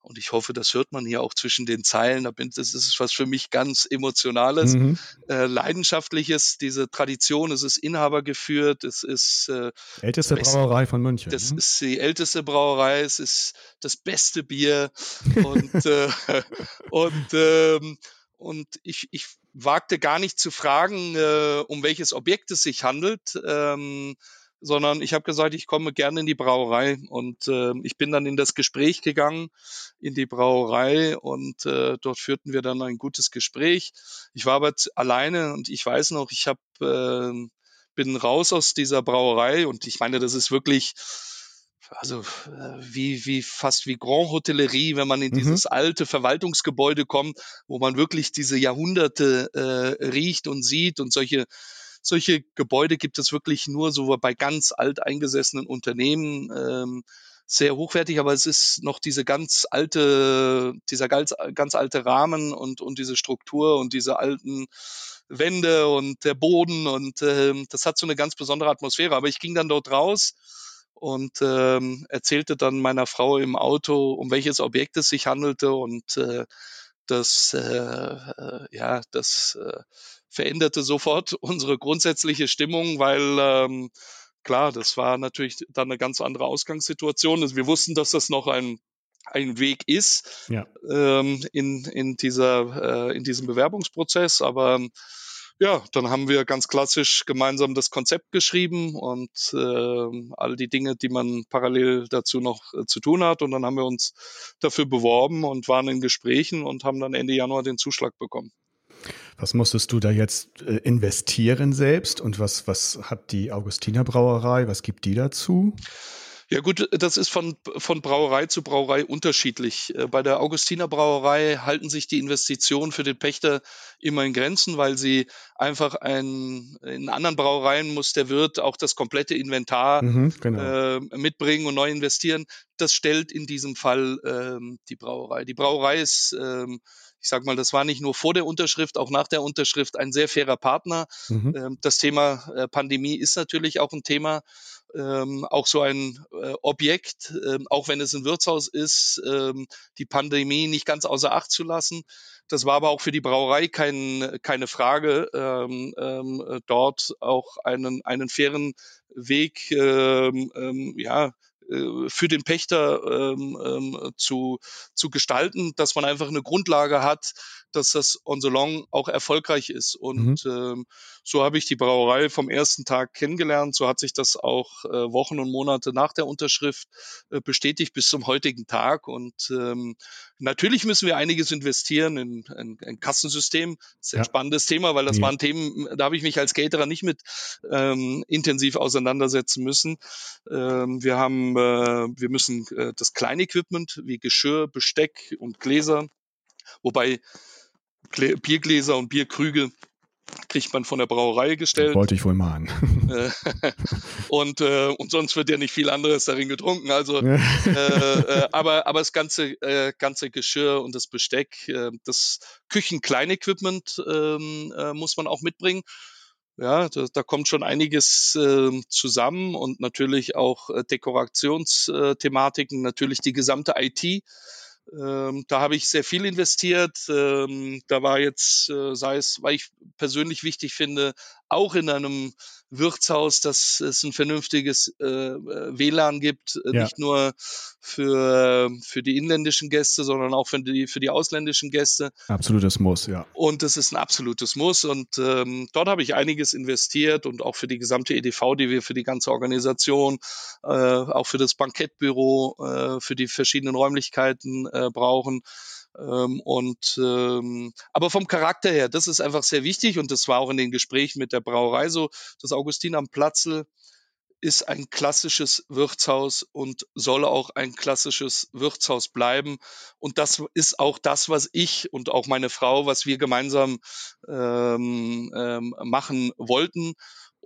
und ich hoffe, das hört man hier auch zwischen den Zeilen. Das ist was für mich ganz Emotionales, mhm. äh, Leidenschaftliches, diese Tradition. Es ist Inhaber geführt. Es ist äh, älteste Brauerei von München. Das ne? ist die älteste Brauerei. Es ist das beste Bier. und äh, [LAUGHS] und ähm, und ich, ich wagte gar nicht zu fragen, äh, um welches Objekt es sich handelt. Ähm, sondern ich habe gesagt, ich komme gerne in die Brauerei und äh, ich bin dann in das Gespräch gegangen, in die Brauerei und äh, dort führten wir dann ein gutes Gespräch. Ich war aber alleine und ich weiß noch, ich habe äh, bin raus aus dieser Brauerei und ich meine, das ist wirklich also äh, wie, wie fast wie Grand Hotellerie, wenn man in mhm. dieses alte Verwaltungsgebäude kommt, wo man wirklich diese Jahrhunderte äh, riecht und sieht und solche solche Gebäude gibt es wirklich nur so bei ganz alt eingesessenen Unternehmen. Ähm, sehr hochwertig, aber es ist noch diese ganz alte, dieser ganz, ganz alte Rahmen und, und diese Struktur und diese alten Wände und der Boden und ähm, das hat so eine ganz besondere Atmosphäre. Aber ich ging dann dort raus und ähm, erzählte dann meiner Frau im Auto, um welches Objekt es sich handelte und äh, das, äh, äh, ja, das äh, veränderte sofort [LAUGHS] unsere grundsätzliche Stimmung, weil ähm, klar, das war natürlich dann eine ganz andere Ausgangssituation. Also wir wussten, dass das noch ein ein Weg ist ja. ähm, in, in, dieser, äh, in diesem Bewerbungsprozess. Aber ja, dann haben wir ganz klassisch gemeinsam das Konzept geschrieben und äh, all die Dinge, die man parallel dazu noch äh, zu tun hat. Und dann haben wir uns dafür beworben und waren in Gesprächen und haben dann Ende Januar den Zuschlag bekommen. Was musstest du da jetzt äh, investieren selbst und was, was hat die Augustiner Brauerei, was gibt die dazu? Ja gut, das ist von, von Brauerei zu Brauerei unterschiedlich. Äh, bei der Augustiner Brauerei halten sich die Investitionen für den Pächter immer in Grenzen, weil sie einfach ein, in anderen Brauereien muss der Wirt auch das komplette Inventar mhm, genau. äh, mitbringen und neu investieren. Das stellt in diesem Fall ähm, die Brauerei. Die Brauerei ist ähm, ich sage mal, das war nicht nur vor der Unterschrift, auch nach der Unterschrift ein sehr fairer Partner. Mhm. Ähm, das Thema äh, Pandemie ist natürlich auch ein Thema. Ähm, auch so ein äh, Objekt, ähm, auch wenn es ein Wirtshaus ist, ähm, die Pandemie nicht ganz außer Acht zu lassen. Das war aber auch für die Brauerei kein, keine Frage, ähm, ähm, dort auch einen, einen fairen Weg ja, für den Pächter ähm, ähm, zu, zu gestalten, dass man einfach eine Grundlage hat, dass das on the long auch erfolgreich ist. Und mhm. ähm, so habe ich die Brauerei vom ersten Tag kennengelernt. So hat sich das auch äh, Wochen und Monate nach der Unterschrift äh, bestätigt bis zum heutigen Tag. Und ähm, natürlich müssen wir einiges investieren in ein, in Kassensystem. Das ist ein ja. spannendes Thema, weil das ja. waren Themen, da habe ich mich als Caterer nicht mit ähm, intensiv auseinandersetzen müssen. Ähm, wir haben, äh, wir müssen äh, das Kleinequipment wie Geschirr, Besteck und Gläser, wobei Biergläser und Bierkrüge kriegt man von der Brauerei gestellt. Wollte ich wohl mahnen. Äh, [LAUGHS] und, äh, und sonst wird ja nicht viel anderes darin getrunken. Also, [LAUGHS] äh, äh, aber, aber das ganze, äh, ganze Geschirr und das Besteck, äh, das Küchenkleinequipment ähm, äh, muss man auch mitbringen. Ja, da, da kommt schon einiges äh, zusammen und natürlich auch äh, Dekorationsthematiken, natürlich die gesamte IT. Ähm, da habe ich sehr viel investiert. Ähm, da war jetzt, äh, sei es, weil ich persönlich wichtig finde, auch in einem Wirtshaus, dass es ein vernünftiges äh, WLAN gibt, äh, ja. nicht nur für, für die inländischen Gäste, sondern auch für die, für die ausländischen Gäste. Absolutes Muss, ja. Und das ist ein absolutes Muss. Und ähm, dort habe ich einiges investiert und auch für die gesamte EDV, die wir für die ganze Organisation, äh, auch für das Bankettbüro, äh, für die verschiedenen Räumlichkeiten äh, brauchen. Ähm, und ähm, aber vom Charakter her, das ist einfach sehr wichtig und das war auch in den Gesprächen mit der Brauerei so. Das Augustin am Platzl ist ein klassisches Wirtshaus und soll auch ein klassisches Wirtshaus bleiben. Und das ist auch das, was ich und auch meine Frau, was wir gemeinsam ähm, ähm, machen wollten.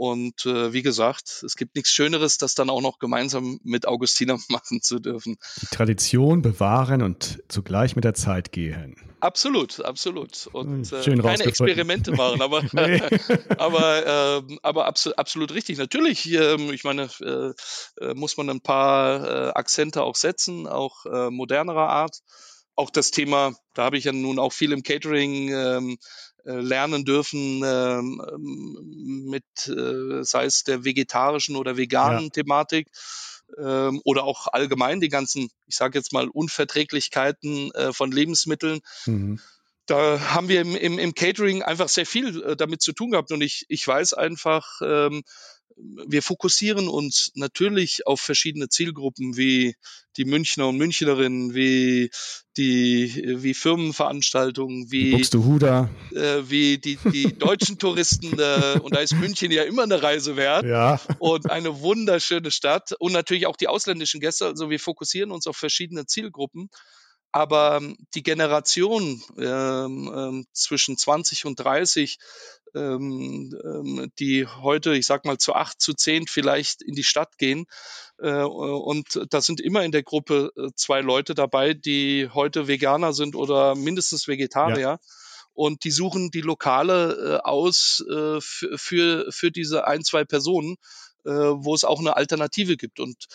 Und äh, wie gesagt, es gibt nichts Schöneres, das dann auch noch gemeinsam mit Augustina [LAUGHS] machen zu dürfen. Die Tradition bewahren und zugleich mit der Zeit gehen. Absolut, absolut. Und hm, äh, keine Experimente machen, aber, [LAUGHS] nee. [LAUGHS] aber, äh, aber abso absolut richtig. Natürlich, äh, ich meine, äh, äh, muss man ein paar äh, Akzente auch setzen, auch äh, modernerer Art. Auch das Thema, da habe ich ja nun auch viel im Catering ähm, äh, lernen dürfen ähm, mit, äh, sei es der vegetarischen oder veganen ja. Thematik ähm, oder auch allgemein die ganzen, ich sage jetzt mal, Unverträglichkeiten äh, von Lebensmitteln. Mhm. Da haben wir im, im, im Catering einfach sehr viel äh, damit zu tun gehabt und ich, ich weiß einfach, ähm, wir fokussieren uns natürlich auf verschiedene Zielgruppen wie die Münchner und Münchnerinnen, wie die wie Firmenveranstaltungen, wie Buxtehude, äh, wie die, die deutschen Touristen äh, und da ist München ja immer eine Reise wert ja. und eine wunderschöne Stadt und natürlich auch die ausländischen Gäste. Also wir fokussieren uns auf verschiedene Zielgruppen. Aber ähm, die Generation ähm, ähm, zwischen 20 und 30 ähm, ähm, die heute, ich sag mal, zu acht, zu zehn vielleicht in die Stadt gehen. Äh, und da sind immer in der Gruppe äh, zwei Leute dabei, die heute Veganer sind oder mindestens Vegetarier. Ja. Und die suchen die Lokale äh, aus äh, für, für diese ein, zwei Personen, äh, wo es auch eine Alternative gibt. Und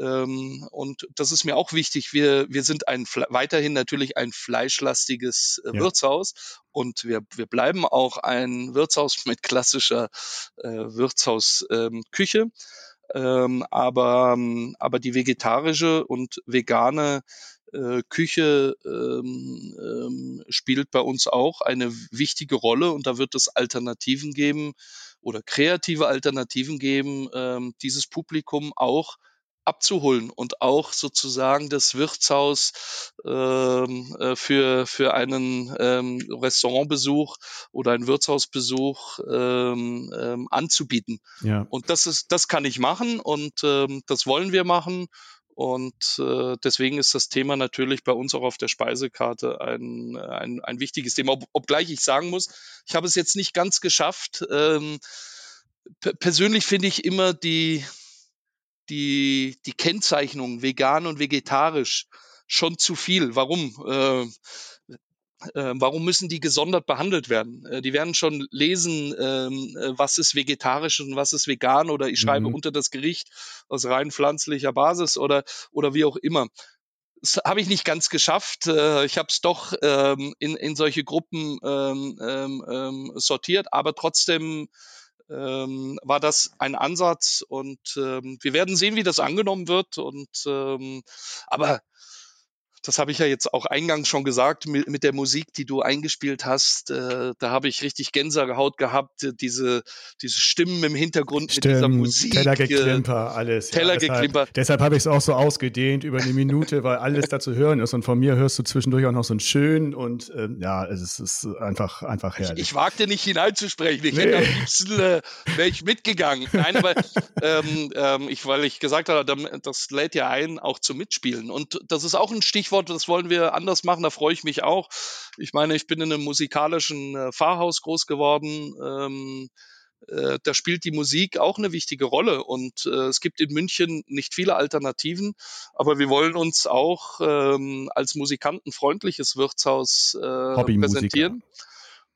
ähm, und das ist mir auch wichtig. Wir, wir sind ein weiterhin natürlich ein fleischlastiges äh, ja. Wirtshaus und wir, wir bleiben auch ein Wirtshaus [LAUGHS] mit klassischer äh, Wirtshausküche. Ähm, aber, aber die vegetarische und vegane äh, Küche ähm, ähm, spielt bei uns auch eine wichtige Rolle und da wird es Alternativen geben oder kreative Alternativen geben, ähm, dieses Publikum auch abzuholen und auch sozusagen das Wirtshaus ähm, äh, für, für einen ähm, Restaurantbesuch oder einen Wirtshausbesuch ähm, ähm, anzubieten. Ja. Und das ist, das kann ich machen und ähm, das wollen wir machen. Und äh, deswegen ist das Thema natürlich bei uns auch auf der Speisekarte ein, ein, ein wichtiges Thema. Ob, obgleich ich sagen muss, ich habe es jetzt nicht ganz geschafft. Ähm, persönlich finde ich immer die, die, die Kennzeichnung vegan und vegetarisch schon zu viel. Warum? Äh, äh, warum müssen die gesondert behandelt werden? Äh, die werden schon lesen, ähm, äh, was ist vegetarisch und was ist vegan oder ich schreibe Mhm. unter das Gericht aus rein pflanzlicher Basis oder, oder wie auch immer. Das habe ich nicht ganz geschafft. Äh, ich habe es doch ähm, in, in solche Gruppen ähm, ähm, ähm, sortiert, aber trotzdem ähm, war das ein Ansatz und ähm, wir werden sehen, wie das angenommen wird. Und ähm, aber das habe ich ja jetzt auch eingangs schon gesagt, mit, mit der Musik, die du eingespielt hast, äh, da habe ich richtig Gänsehaut gehabt, äh, diese, diese Stimmen im Hintergrund mit dieser Stimmt, Musik. äh, Tellergeklimper, alles. Tellergeklimper. deshalb deshalb habe ich es auch so ausgedehnt über eine Minute, weil alles da zu hören ist. Und von mir hörst du zwischendurch auch noch so ein Schön und ähm, ja, es ist einfach, einfach Ich, herrlich. ich wagte nicht hineinzusprechen. Ich Nee. hätte am liebsten äh, wäre ich mitgegangen. Nein, aber [LAUGHS] ähm, ähm, ich, weil ich gesagt habe, das lädt ja ein, auch zum Mitspielen. Und das ist auch ein Stichwort, das wollen wir anders machen. Da freue ich mich auch. Ich meine, ich bin in einem musikalischen äh, Pfarrhaus groß geworden. Ähm, äh, da spielt die Musik auch eine wichtige Rolle. Und äh, es gibt in München nicht viele Alternativen, aber wir wollen uns auch ähm, als musikantenfreundliches Wirtshaus äh, präsentieren.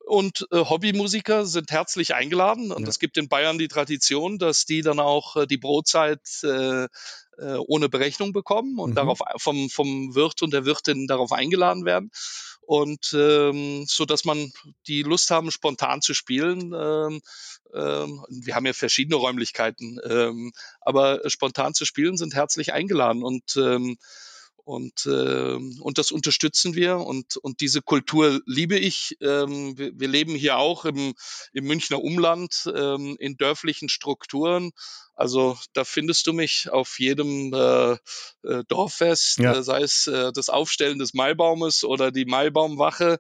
Und äh, Hobbymusiker sind herzlich eingeladen. Und Ja. es gibt in Bayern die Tradition, dass die dann auch äh, die Brotzeit äh, äh, ohne Berechnung bekommen und Mhm. darauf vom, vom Wirt und der Wirtin darauf eingeladen werden. Und ähm, so dass man die Lust haben, spontan zu spielen. Ähm, ähm, wir haben ja verschiedene Räumlichkeiten, ähm, aber spontan zu spielen sind herzlich eingeladen und ähm, und, ähm, und das unterstützen wir und, und diese Kultur liebe ich. Ähm, wir, wir leben hier auch im, im Münchner Umland ähm, in dörflichen Strukturen. Also da findest du mich auf jedem äh, äh, Dorffest, Ja. äh, sei es äh, das Aufstellen des Maibaumes oder die Maibaumwache.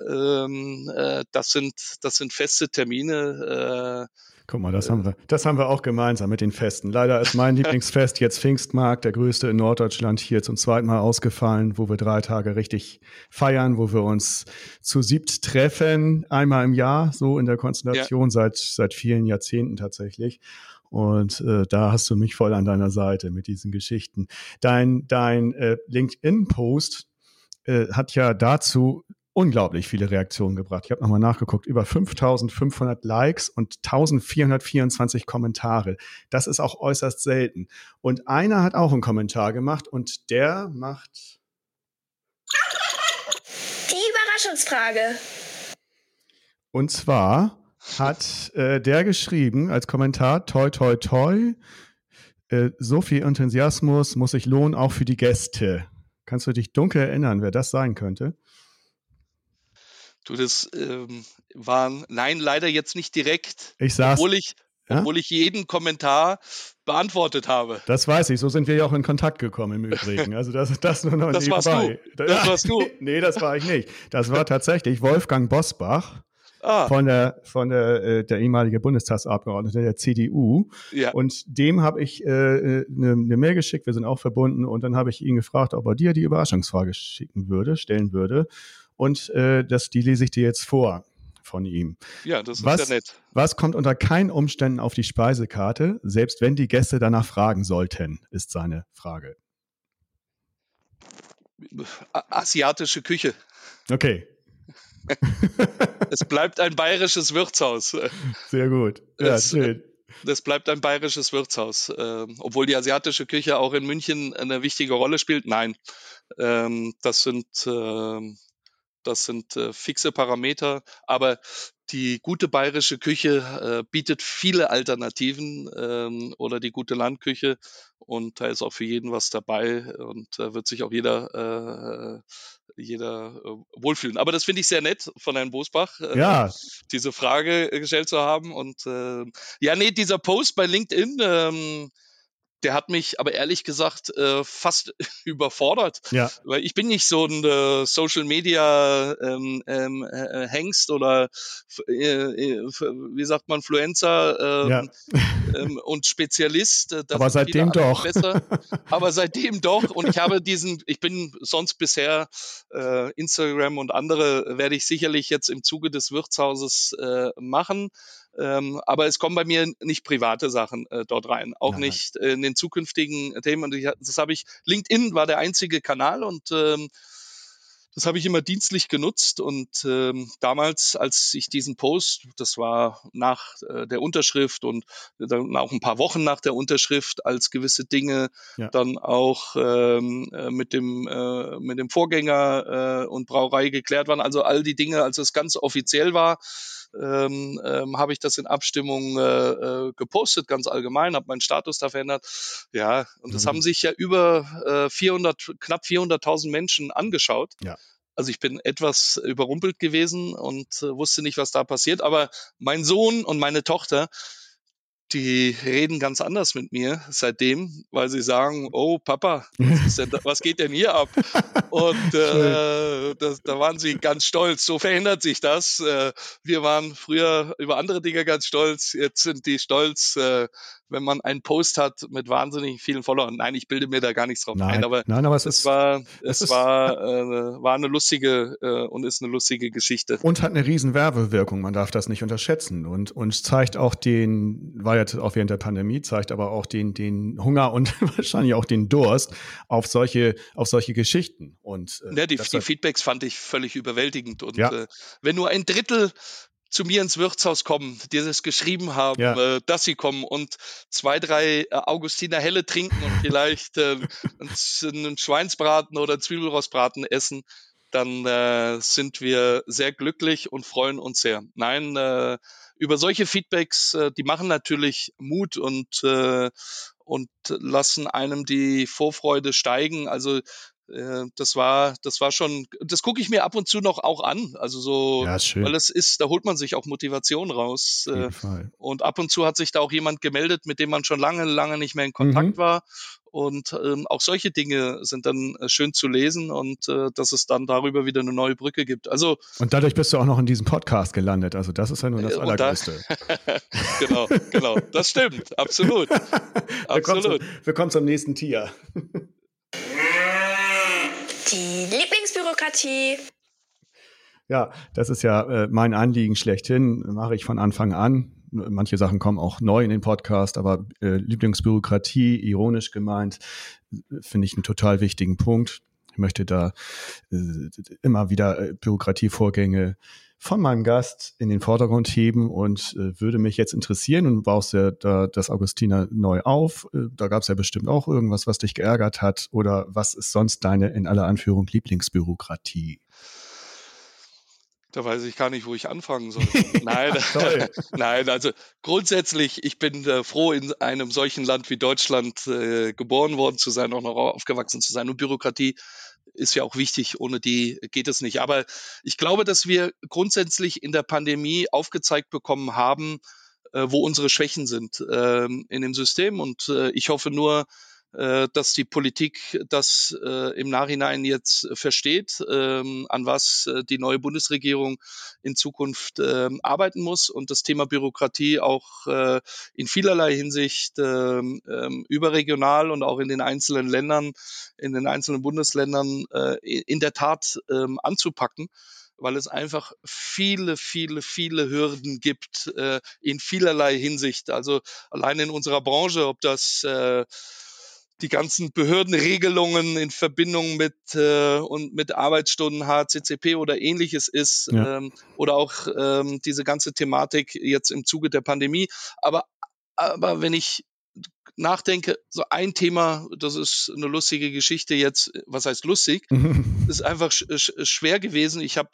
Ähm, äh, das sind das sind feste Termine. Äh, Guck mal, das haben wir, das haben wir auch gemeinsam mit den Festen. Leider ist mein [LAUGHS] Lieblingsfest jetzt Pfingstmarkt, der größte in Norddeutschland, hier zum zweiten Mal ausgefallen, wo wir drei Tage richtig feiern, wo wir uns zu siebt treffen, einmal im Jahr, so in der Konstellation, seit, seit vielen Jahrzehnten tatsächlich. Und äh, da hast du mich voll an deiner Seite mit diesen Geschichten. Dein, dein äh, LinkedIn-Post äh, hat ja dazu unglaublich viele Reaktionen gebracht. Ich habe nochmal nachgeguckt, über 5500 Likes und 1424 Kommentare. Das ist auch äußerst selten. Und einer hat auch einen Kommentar gemacht und der macht, Die Überraschungsfrage. und zwar hat äh, der geschrieben als Kommentar, toi, toi, toi, äh, so viel Enthusiasmus muss sich lohnen, auch für die Gäste. Kannst du dich dunkel erinnern, wer das sein könnte? du, das ähm, waren, nein, leider jetzt nicht direkt, Ich saß, obwohl ich, Ja? obwohl ich jeden Kommentar beantwortet habe. das weiß ich, so sind wir ja auch in Kontakt gekommen im Übrigen. Also das, das nur noch Das warst nebenbei. Das warst du. [LAUGHS] nee, das war ich nicht. Das war tatsächlich Wolfgang Bosbach Ah, von der, von der, äh, der ehemalige Bundestagsabgeordnete der CDU. ja. Und dem habe ich eine äh, ne ne Mail geschickt, wir sind auch verbunden, und dann habe ich ihn gefragt, ob er dir die Überraschungsfrage schicken würde, stellen würde. Und äh, das, die lese ich dir jetzt vor von ihm. Ja, das ist Was- ja nett. Was kommt unter keinen Umständen auf die Speisekarte, selbst wenn die Gäste danach fragen sollten, ist seine Frage. Asiatische Küche. Okay, Es bleibt ein bayerisches Wirtshaus. sehr gut. Ja, Es- schön. Das bleibt ein bayerisches Wirtshaus. Ähm, obwohl die asiatische Küche auch in München eine wichtige Rolle spielt. Nein, ähm, das sind, ähm, das sind äh, fixe Parameter. Aber die gute bayerische Küche äh, bietet viele Alternativen ähm, oder die gute Landküche. Und da ist auch für jeden was dabei und da wird sich auch jeder, äh, jeder äh, wohlfühlen. Aber das finde ich sehr nett von Herrn Bosbach. äh, Ja, diese Frage gestellt zu haben. Und äh, ja, nee, dieser Post bei LinkedIn, ähm, der hat mich aber ehrlich gesagt äh, fast [LAUGHS] überfordert, ja, weil ich bin nicht so ein äh, Social Media ähm, ähm, äh, Hengst oder äh, äh, wie sagt man Fluencer ähm, ja. [LAUGHS] ähm, und Spezialist. Äh, Aber seitdem doch. Besser. [LAUGHS] Aber seitdem doch. Und ich habe diesen, ich bin sonst bisher Instagram und andere werde ich sicherlich jetzt im Zuge des Wirtshauses machen. Ähm, aber es kommen bei mir nicht private Sachen äh, dort rein, auch Nein, nicht äh, in den zukünftigen Themen. Und ich, das habe ich, LinkedIn war der einzige Kanal und ähm, das habe ich immer dienstlich genutzt und ähm, damals, als ich diesen Post, das war nach äh, der Unterschrift und dann auch ein paar Wochen nach der Unterschrift, als gewisse Dinge ja. dann auch ähm, äh, mit dem äh, mit dem Vorgänger äh, und Brauerei geklärt waren, also all die Dinge, als es ganz offiziell war, ähm, ähm, habe ich das in Abstimmung äh, äh, gepostet, ganz allgemein, habe meinen Status da verändert. Ja, und das mhm. haben sich ja über äh, 400, knapp 400.000 Menschen angeschaut. Ja. Also ich bin etwas überrumpelt gewesen und äh, wusste nicht, was da passiert. Aber mein Sohn und meine Tochter, die reden ganz anders mit mir seitdem, weil sie sagen, oh Papa, was, denn, was geht denn hier ab? Und [LAUGHS] äh, das, da waren sie ganz stolz. So verändert sich das. Äh, wir waren früher über andere Dinge ganz stolz. Jetzt sind die stolz, äh, wenn man einen Post hat mit wahnsinnig vielen Followern. Nein, ich bilde mir da gar nichts drauf nein, ein, aber, nein, aber es, es ist, war, es, es war, äh, war eine lustige äh, und ist eine lustige Geschichte. Und hat eine riesen Werbewirkung, man darf das nicht unterschätzen und, und zeigt auch den, war jetzt auch während der Pandemie, zeigt aber auch den, den Hunger und [LAUGHS] wahrscheinlich auch den Durst auf solche, auf solche Geschichten. Und, äh, ja, die, die Feedbacks fand ich völlig überwältigend. Und ja. äh, wenn nur ein Drittel zu mir ins Wirtshaus kommen, die das geschrieben haben, ja. äh, dass sie kommen und zwei, drei äh, Augustiner Helle trinken und vielleicht äh, einen Schweinsbraten oder Zwiebelrostbraten essen, dann äh, sind wir sehr glücklich und freuen uns sehr. Nein, äh, über solche Feedbacks, äh, die machen natürlich Mut und, äh, und lassen einem die Vorfreude steigen. Also das war, das war schon, das gucke ich mir ab und zu noch auch an. Also so, ja, weil es ist, da holt man sich auch Motivation raus. Äh, und ab und zu hat sich da auch jemand gemeldet, mit dem man schon lange, lange nicht mehr in Kontakt mhm. war. Und ähm, auch solche Dinge sind dann äh, schön zu lesen und äh, dass es dann darüber wieder eine neue Brücke gibt. Also und dadurch bist du auch noch in diesem Podcast gelandet. Also das ist ja nur das äh, Allergrößte. Da, [LAUGHS] genau, genau, das stimmt, absolut, absolut. [LAUGHS] Wir kommen zum, wir kommen zum nächsten Tier. [LAUGHS] Die Lieblingsbürokratie. Ja, das ist ja äh, mein Anliegen schlechthin, mache ich von Anfang an. Manche Sachen kommen auch neu in den Podcast, aber äh, Lieblingsbürokratie, ironisch gemeint, finde ich einen total wichtigen Punkt. Ich möchte da äh, immer wieder äh, Bürokratievorgänge von meinem Gast in den Vordergrund heben und äh, würde mich jetzt interessieren und baust ja da das Augustiner neu auf. Äh, da gab es ja bestimmt auch irgendwas, was dich geärgert hat oder was ist sonst deine in aller Anführung Lieblingsbürokratie? Da weiß ich gar nicht, wo ich anfangen soll. [LAUGHS] Nein, [LAUGHS] nein, also grundsätzlich, ich bin äh, froh, in einem solchen Land wie Deutschland äh, geboren worden zu sein, auch noch aufgewachsen zu sein. Und Bürokratie ist ja auch wichtig, ohne die geht es nicht. Aber ich glaube, dass wir grundsätzlich in der Pandemie aufgezeigt bekommen haben, äh, wo unsere Schwächen sind ähm, in dem System. Und äh, ich hoffe nur, dass die Politik das äh, im Nachhinein jetzt versteht, ähm, an was äh, die neue Bundesregierung in Zukunft ähm, arbeiten muss und das Thema Bürokratie auch äh, in vielerlei Hinsicht ähm, überregional und auch in den einzelnen Ländern, in den einzelnen Bundesländern äh, in der Tat anzupacken weil es einfach viele, viele, viele Hürden gibt äh, in vielerlei Hinsicht. Also allein in unserer Branche, ob das äh, die ganzen Behördenregelungen in Verbindung mit äh, und mit Arbeitsstunden HCCP oder ähnliches ist ja. ähm, oder auch ähm, diese ganze Thematik jetzt im Zuge der Pandemie. Aber aber wenn ich nachdenke, so ein Thema, das ist eine lustige Geschichte jetzt, was heißt lustig, [LAUGHS] ist einfach sch schwer gewesen. Ich habe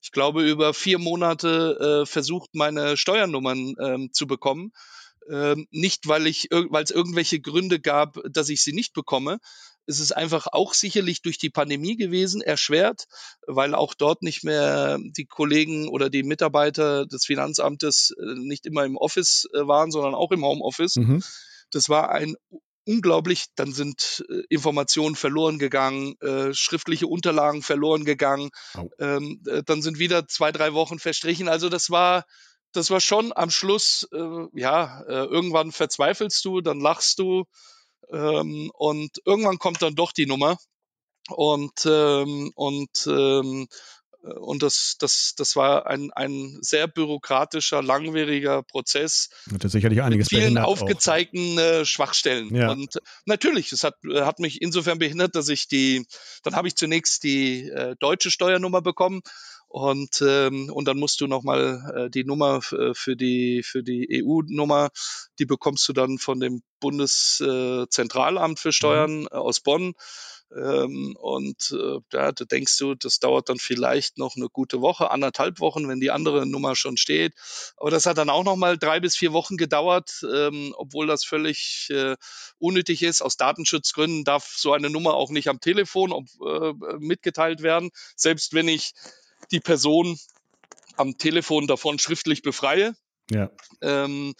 ich glaube, über vier Monate äh, versucht, meine Steuernummern ähm, zu bekommen. Ähm, nicht, weil ich, weil es irgendwelche Gründe gab, dass ich sie nicht bekomme. Es ist einfach auch sicherlich durch die Pandemie gewesen, erschwert, weil auch dort nicht mehr die Kollegen oder die Mitarbeiter des Finanzamtes äh, nicht immer im Office äh, waren, sondern auch im Homeoffice. Mhm. Das war ein unglaublich, dann sind äh, Informationen verloren gegangen, äh, schriftliche Unterlagen verloren gegangen, oh. ähm, äh, dann sind wieder zwei, drei Wochen verstrichen. Also das war das war schon am Schluss, äh, ja, äh, irgendwann verzweifelst du, dann lachst du ähm, und irgendwann kommt dann doch die Nummer und, ähm, und ähm, und das, das, das war ein, ein sehr bürokratischer, langwieriger Prozess. Hat sicherlich einiges mit vielen auch. aufgezeigten äh, Schwachstellen. Ja. Und natürlich, es hat, äh, hat mich insofern behindert, dass ich die, dann habe ich zunächst die äh, deutsche Steuernummer bekommen und ähm, und dann musst du noch mal äh, die Nummer äh, für die für die EU-Nummer, die bekommst du dann von dem Bundeszentralamt äh, für Steuern äh, aus Bonn. Ähm, und äh, da, da denkst du, das dauert dann vielleicht noch eine gute Woche, anderthalb Wochen, wenn die andere Nummer schon steht. Aber das hat dann auch noch mal drei bis vier Wochen gedauert, ähm, obwohl das völlig äh, unnötig ist. Aus Datenschutzgründen darf so eine Nummer auch nicht am Telefon ob, äh, mitgeteilt werden, selbst wenn ich die Person am Telefon davon schriftlich befreie. Ja. Ähm,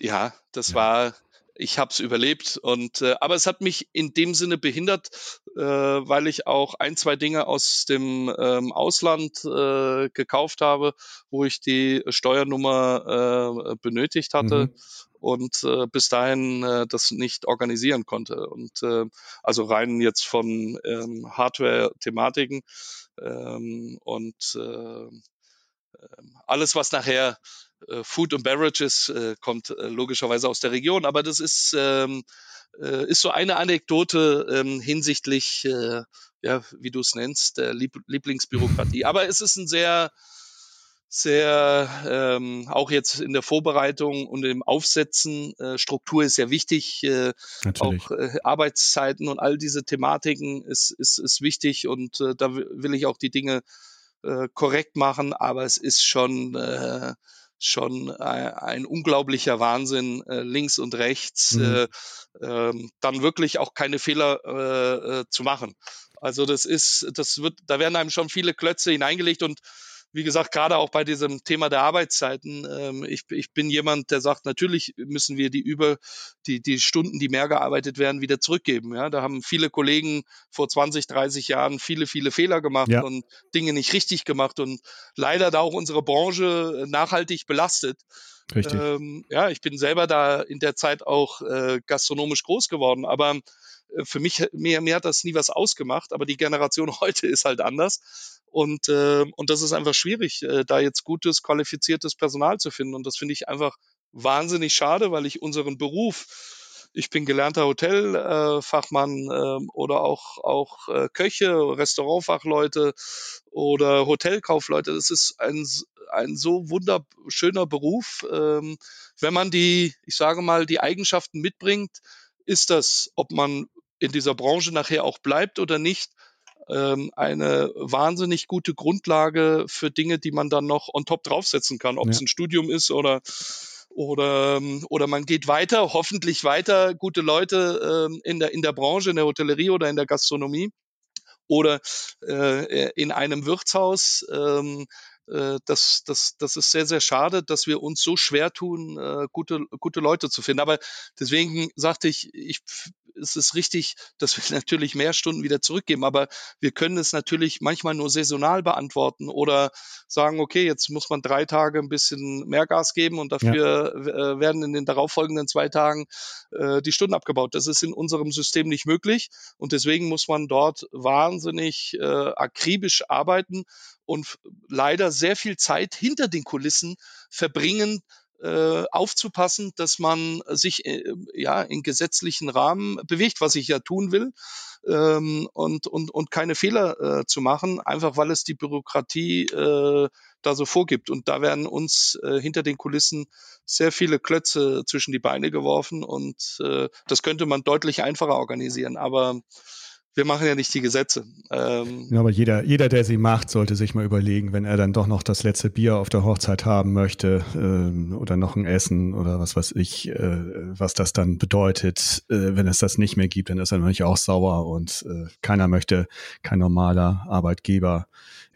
ja, das Ja. war, ich habe es überlebt und äh, aber es hat mich in dem Sinne behindert, äh, weil ich auch ein, zwei Dinge aus dem ähm, Ausland äh, gekauft habe, wo ich die Steuernummer äh, benötigt hatte Mhm. Und äh, bis dahin äh, das nicht organisieren konnte. Und äh, also rein jetzt von ähm, Hardware-Thematiken ähm, und äh, alles, was nachher äh, Food und Beverage ist, äh, kommt äh, logischerweise aus der Region. Aber das ist, ähm, äh, ist so eine Anekdote ähm, hinsichtlich, äh, ja, wie du es nennst, der Lieb Lieblingsbürokratie. Aber es ist ein sehr, sehr, ähm, auch jetzt in der Vorbereitung und im Aufsetzen, äh, Struktur ist sehr wichtig, äh, Natürlich. auch äh, Arbeitszeiten und all diese Thematiken ist, ist, ist wichtig und äh, da will ich auch die Dinge äh, korrekt machen, aber es ist schon, äh, schon ein, ein unglaublicher Wahnsinn, äh, links und rechts, Mhm. äh, ähm, dann wirklich auch keine Fehler äh, äh, zu machen. Also das ist, das wird, da werden einem schon viele Klötze hineingelegt und wie gesagt, gerade auch bei diesem Thema der Arbeitszeiten, ähm, ich, ich bin jemand, der sagt, natürlich müssen wir die über die, die Stunden, die mehr gearbeitet werden, wieder zurückgeben. Ja, da haben viele Kollegen vor 20, 30 Jahren viele, viele Fehler gemacht Ja. und Dinge nicht richtig gemacht und leider da auch unsere Branche nachhaltig belastet. Richtig. Ähm, ja, ich bin selber da in der Zeit auch äh, gastronomisch groß geworden, aber äh, für mich, mir, mir hat das nie was ausgemacht, aber die Generation [LAUGHS] heute ist halt anders. Und, äh, und das ist einfach schwierig, äh, da jetzt gutes, qualifiziertes Personal zu finden. Und das finde ich einfach wahnsinnig schade, weil ich unseren Beruf, ich bin gelernter Hotelfachmann äh, oder auch, auch äh, Köche, Restaurantfachleute oder Hotelkaufleute. Das ist ein, ein so wunderschöner Beruf. Ähm, wenn man die, ich sage mal, die Eigenschaften mitbringt, ist das, ob man in dieser Branche nachher auch bleibt oder nicht, ähm, eine wahnsinnig gute Grundlage für Dinge, die man dann noch on top draufsetzen kann, ob es Ja. ein Studium ist oder oder ähm, oder man geht weiter, [LAUGHS] hoffentlich weiter, gute Leute ähm, in der in der Branche, in der Hotellerie oder in der Gastronomie oder äh, in einem Wirtshaus. Ähm, äh, das, das, das ist sehr, sehr schade, dass wir uns so schwer tun, äh, gute, gute Leute zu finden. Aber deswegen sagte ich, ich, es ist richtig, dass wir [LAUGHS] natürlich mehr Stunden wieder zurückgeben, aber wir können es natürlich manchmal nur saisonal beantworten oder sagen, okay, jetzt muss man drei Tage ein bisschen mehr Gas geben und dafür äh, werden in den darauffolgenden zwei Tagen äh, die Stunden abgebaut. Das ist in unserem System nicht möglich und deswegen muss man dort wahnsinnig äh, akribisch arbeiten und leider sehr viel Zeit hinter den Kulissen verbringen, äh, aufzupassen, dass man sich äh, ja in gesetzlichen Rahmen bewegt, was ich ja tun will, ähm, und, und, und keine Fehler äh, zu machen, einfach weil es die Bürokratie äh, da so vorgibt. Und da werden uns äh, hinter den Kulissen sehr viele Klötze zwischen die Beine geworfen und äh, das könnte man deutlich einfacher organisieren. Aber wir machen ja nicht die Gesetze. Ähm, Ja, aber jeder, jeder, der sie macht, sollte sich mal überlegen, wenn er dann doch noch das letzte Bier auf der Hochzeit haben möchte ähm, oder noch ein Essen oder was weiß ich, äh, was das dann bedeutet. Äh, wenn es das nicht mehr gibt, dann ist er natürlich auch sauer und äh, keiner möchte, kein normaler Arbeitgeber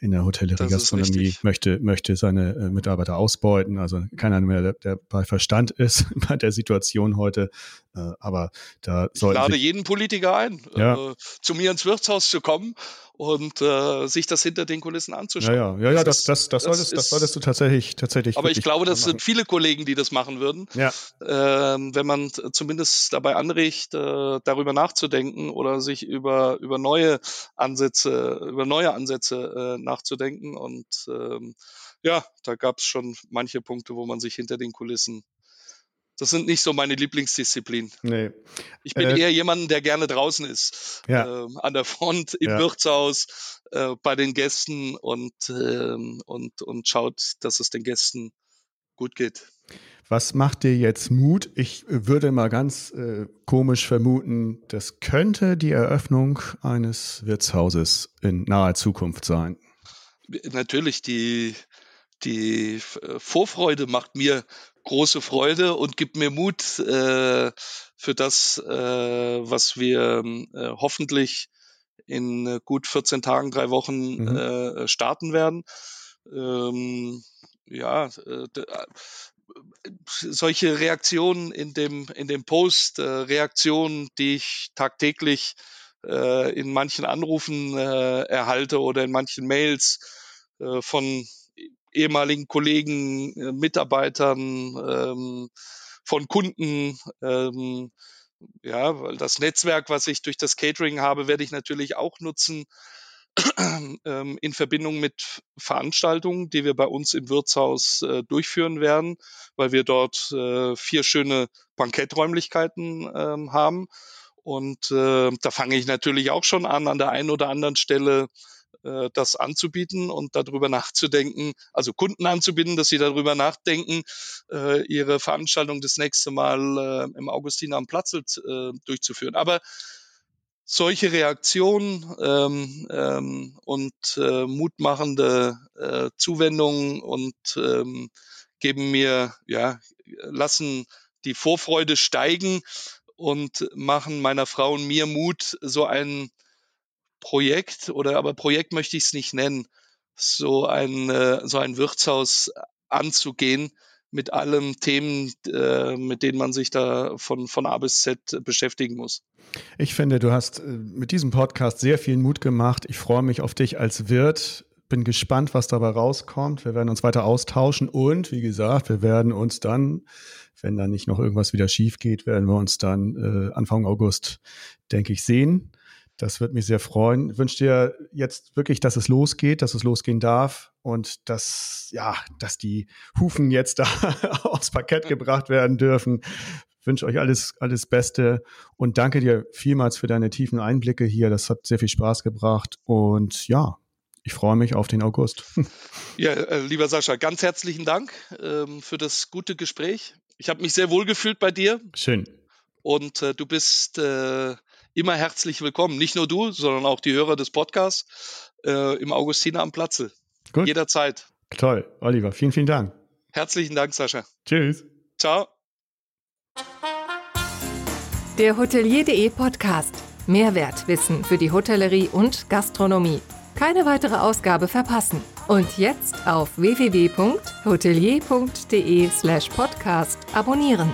in der Hotellerie, Gastronomie möchte, möchte seine äh, Mitarbeiter ausbeuten. Also keiner mehr, der, der bei Verstand ist [LAUGHS] bei der Situation heute. Äh, aber da ich sollten lade sich, jeden Politiker ein, Ja. äh, zu mir ins Wirtshaus zu kommen und äh, sich das hinter den Kulissen ja, anzuschauen. ja, ja, ja, das, ist- das, das, solltest, das ist- solltest du tatsächlich, tatsächlich. Aber ich glaube, das machen. sind viele Kollegen, die das machen würden. Ja, ähm, wenn man zumindest dabei anregt, äh, darüber nachzudenken oder sich über, über neue Ansätze, über neue Ansätze äh, nachzudenken. Und ähm, ja, da gab es schon manche Punkte, wo man sich hinter den Kulissen das sind nicht so meine Lieblingsdisziplinen. Nee. Ich bin äh, eher jemand, der gerne draußen ist. Ja. Äh, an der Front, im ja. Wirtshaus, äh, bei den Gästen und, ähm, und, und schaut, dass es den Gästen gut geht. Was macht dir jetzt Mut? Ich würde mal ganz äh, komisch vermuten, das könnte die Eröffnung eines Wirtshauses in naher Zukunft sein. Natürlich, die, die äh, Vorfreude macht mir große Freude und gibt mir Mut äh, für das, äh, was wir äh, hoffentlich in gut 14 Tagen, drei Wochen mhm. äh, starten werden. Ähm, ja, äh, äh, solche Reaktionen in dem, in dem Post, äh, Reaktionen, die ich tagtäglich äh, in manchen Anrufen äh, erhalte oder in manchen Mails äh, von ehemaligen Kollegen, äh, Mitarbeitern, ähm, von Kunden. Ähm, ja, weil das Netzwerk, was ich durch das Catering habe, werde ich natürlich auch nutzen [CLEARS THROAT] ähm, in Verbindung mit Veranstaltungen, die wir bei uns im Wirtshaus äh, durchführen werden, weil wir dort äh, vier schöne Banketträumlichkeiten ähm, haben. Und äh, da fange ich natürlich auch schon an, an der einen oder anderen Stelle äh, das anzubieten und darüber [LAUGHS] nachzudenken, also Kunden anzubieten, dass sie darüber nachdenken, äh, ihre Veranstaltung das nächste Mal äh, im Augustiner am Platz äh, durchzuführen. Aber solche Reaktionen ähm, ähm, und äh, mutmachende äh, Zuwendungen und ähm, geben mir, ja, lassen die Vorfreude steigen und machen meiner Frau und mir Mut, so ein Projekt oder aber Projekt möchte ich es nicht nennen, so ein, äh, so ein Wirtshaus anzugehen mit allen Themen, äh, mit denen man sich da von, von A bis Z beschäftigen muss. Ich finde, du hast äh, mit diesem Podcast sehr viel Mut gemacht. Ich freue mich auf dich als Wirt. Bin gespannt, was dabei rauskommt. Wir werden uns weiter austauschen und wie gesagt, wir werden uns dann, wenn da nicht noch irgendwas wieder schief geht, werden wir uns dann äh, Anfang August, denke ich, sehen. Das wird mich sehr freuen. Ich wünsche dir jetzt wirklich, dass es losgeht, dass es losgehen darf und dass, ja, dass die Hufen jetzt da [LAUGHS] aufs Parkett gebracht werden dürfen. Ich wünsche euch alles, alles Beste und danke dir vielmals für deine tiefen Einblicke hier. Das hat sehr viel Spaß gebracht und ja, ich freue mich auf den August. [LAUGHS] Ja, äh, lieber Sascha, ganz herzlichen Dank ähm, für das gute Gespräch. Ich habe mich sehr wohl gefühlt bei dir. Schön. Und äh, du bist äh, immer herzlich willkommen. Nicht nur du, sondern auch die Hörer des Podcasts äh, im Augustiner am Platze. Gut. Jederzeit. Toll, Oliver. Vielen, vielen Dank. Herzlichen Dank, Sascha. Tschüss. Ciao. Der Hotelier.de Podcast. Mehrwertwissen für die Hotellerie und Gastronomie. Keine weitere Ausgabe verpassen. Und jetzt auf www.hotelier.de slash podcast abonnieren.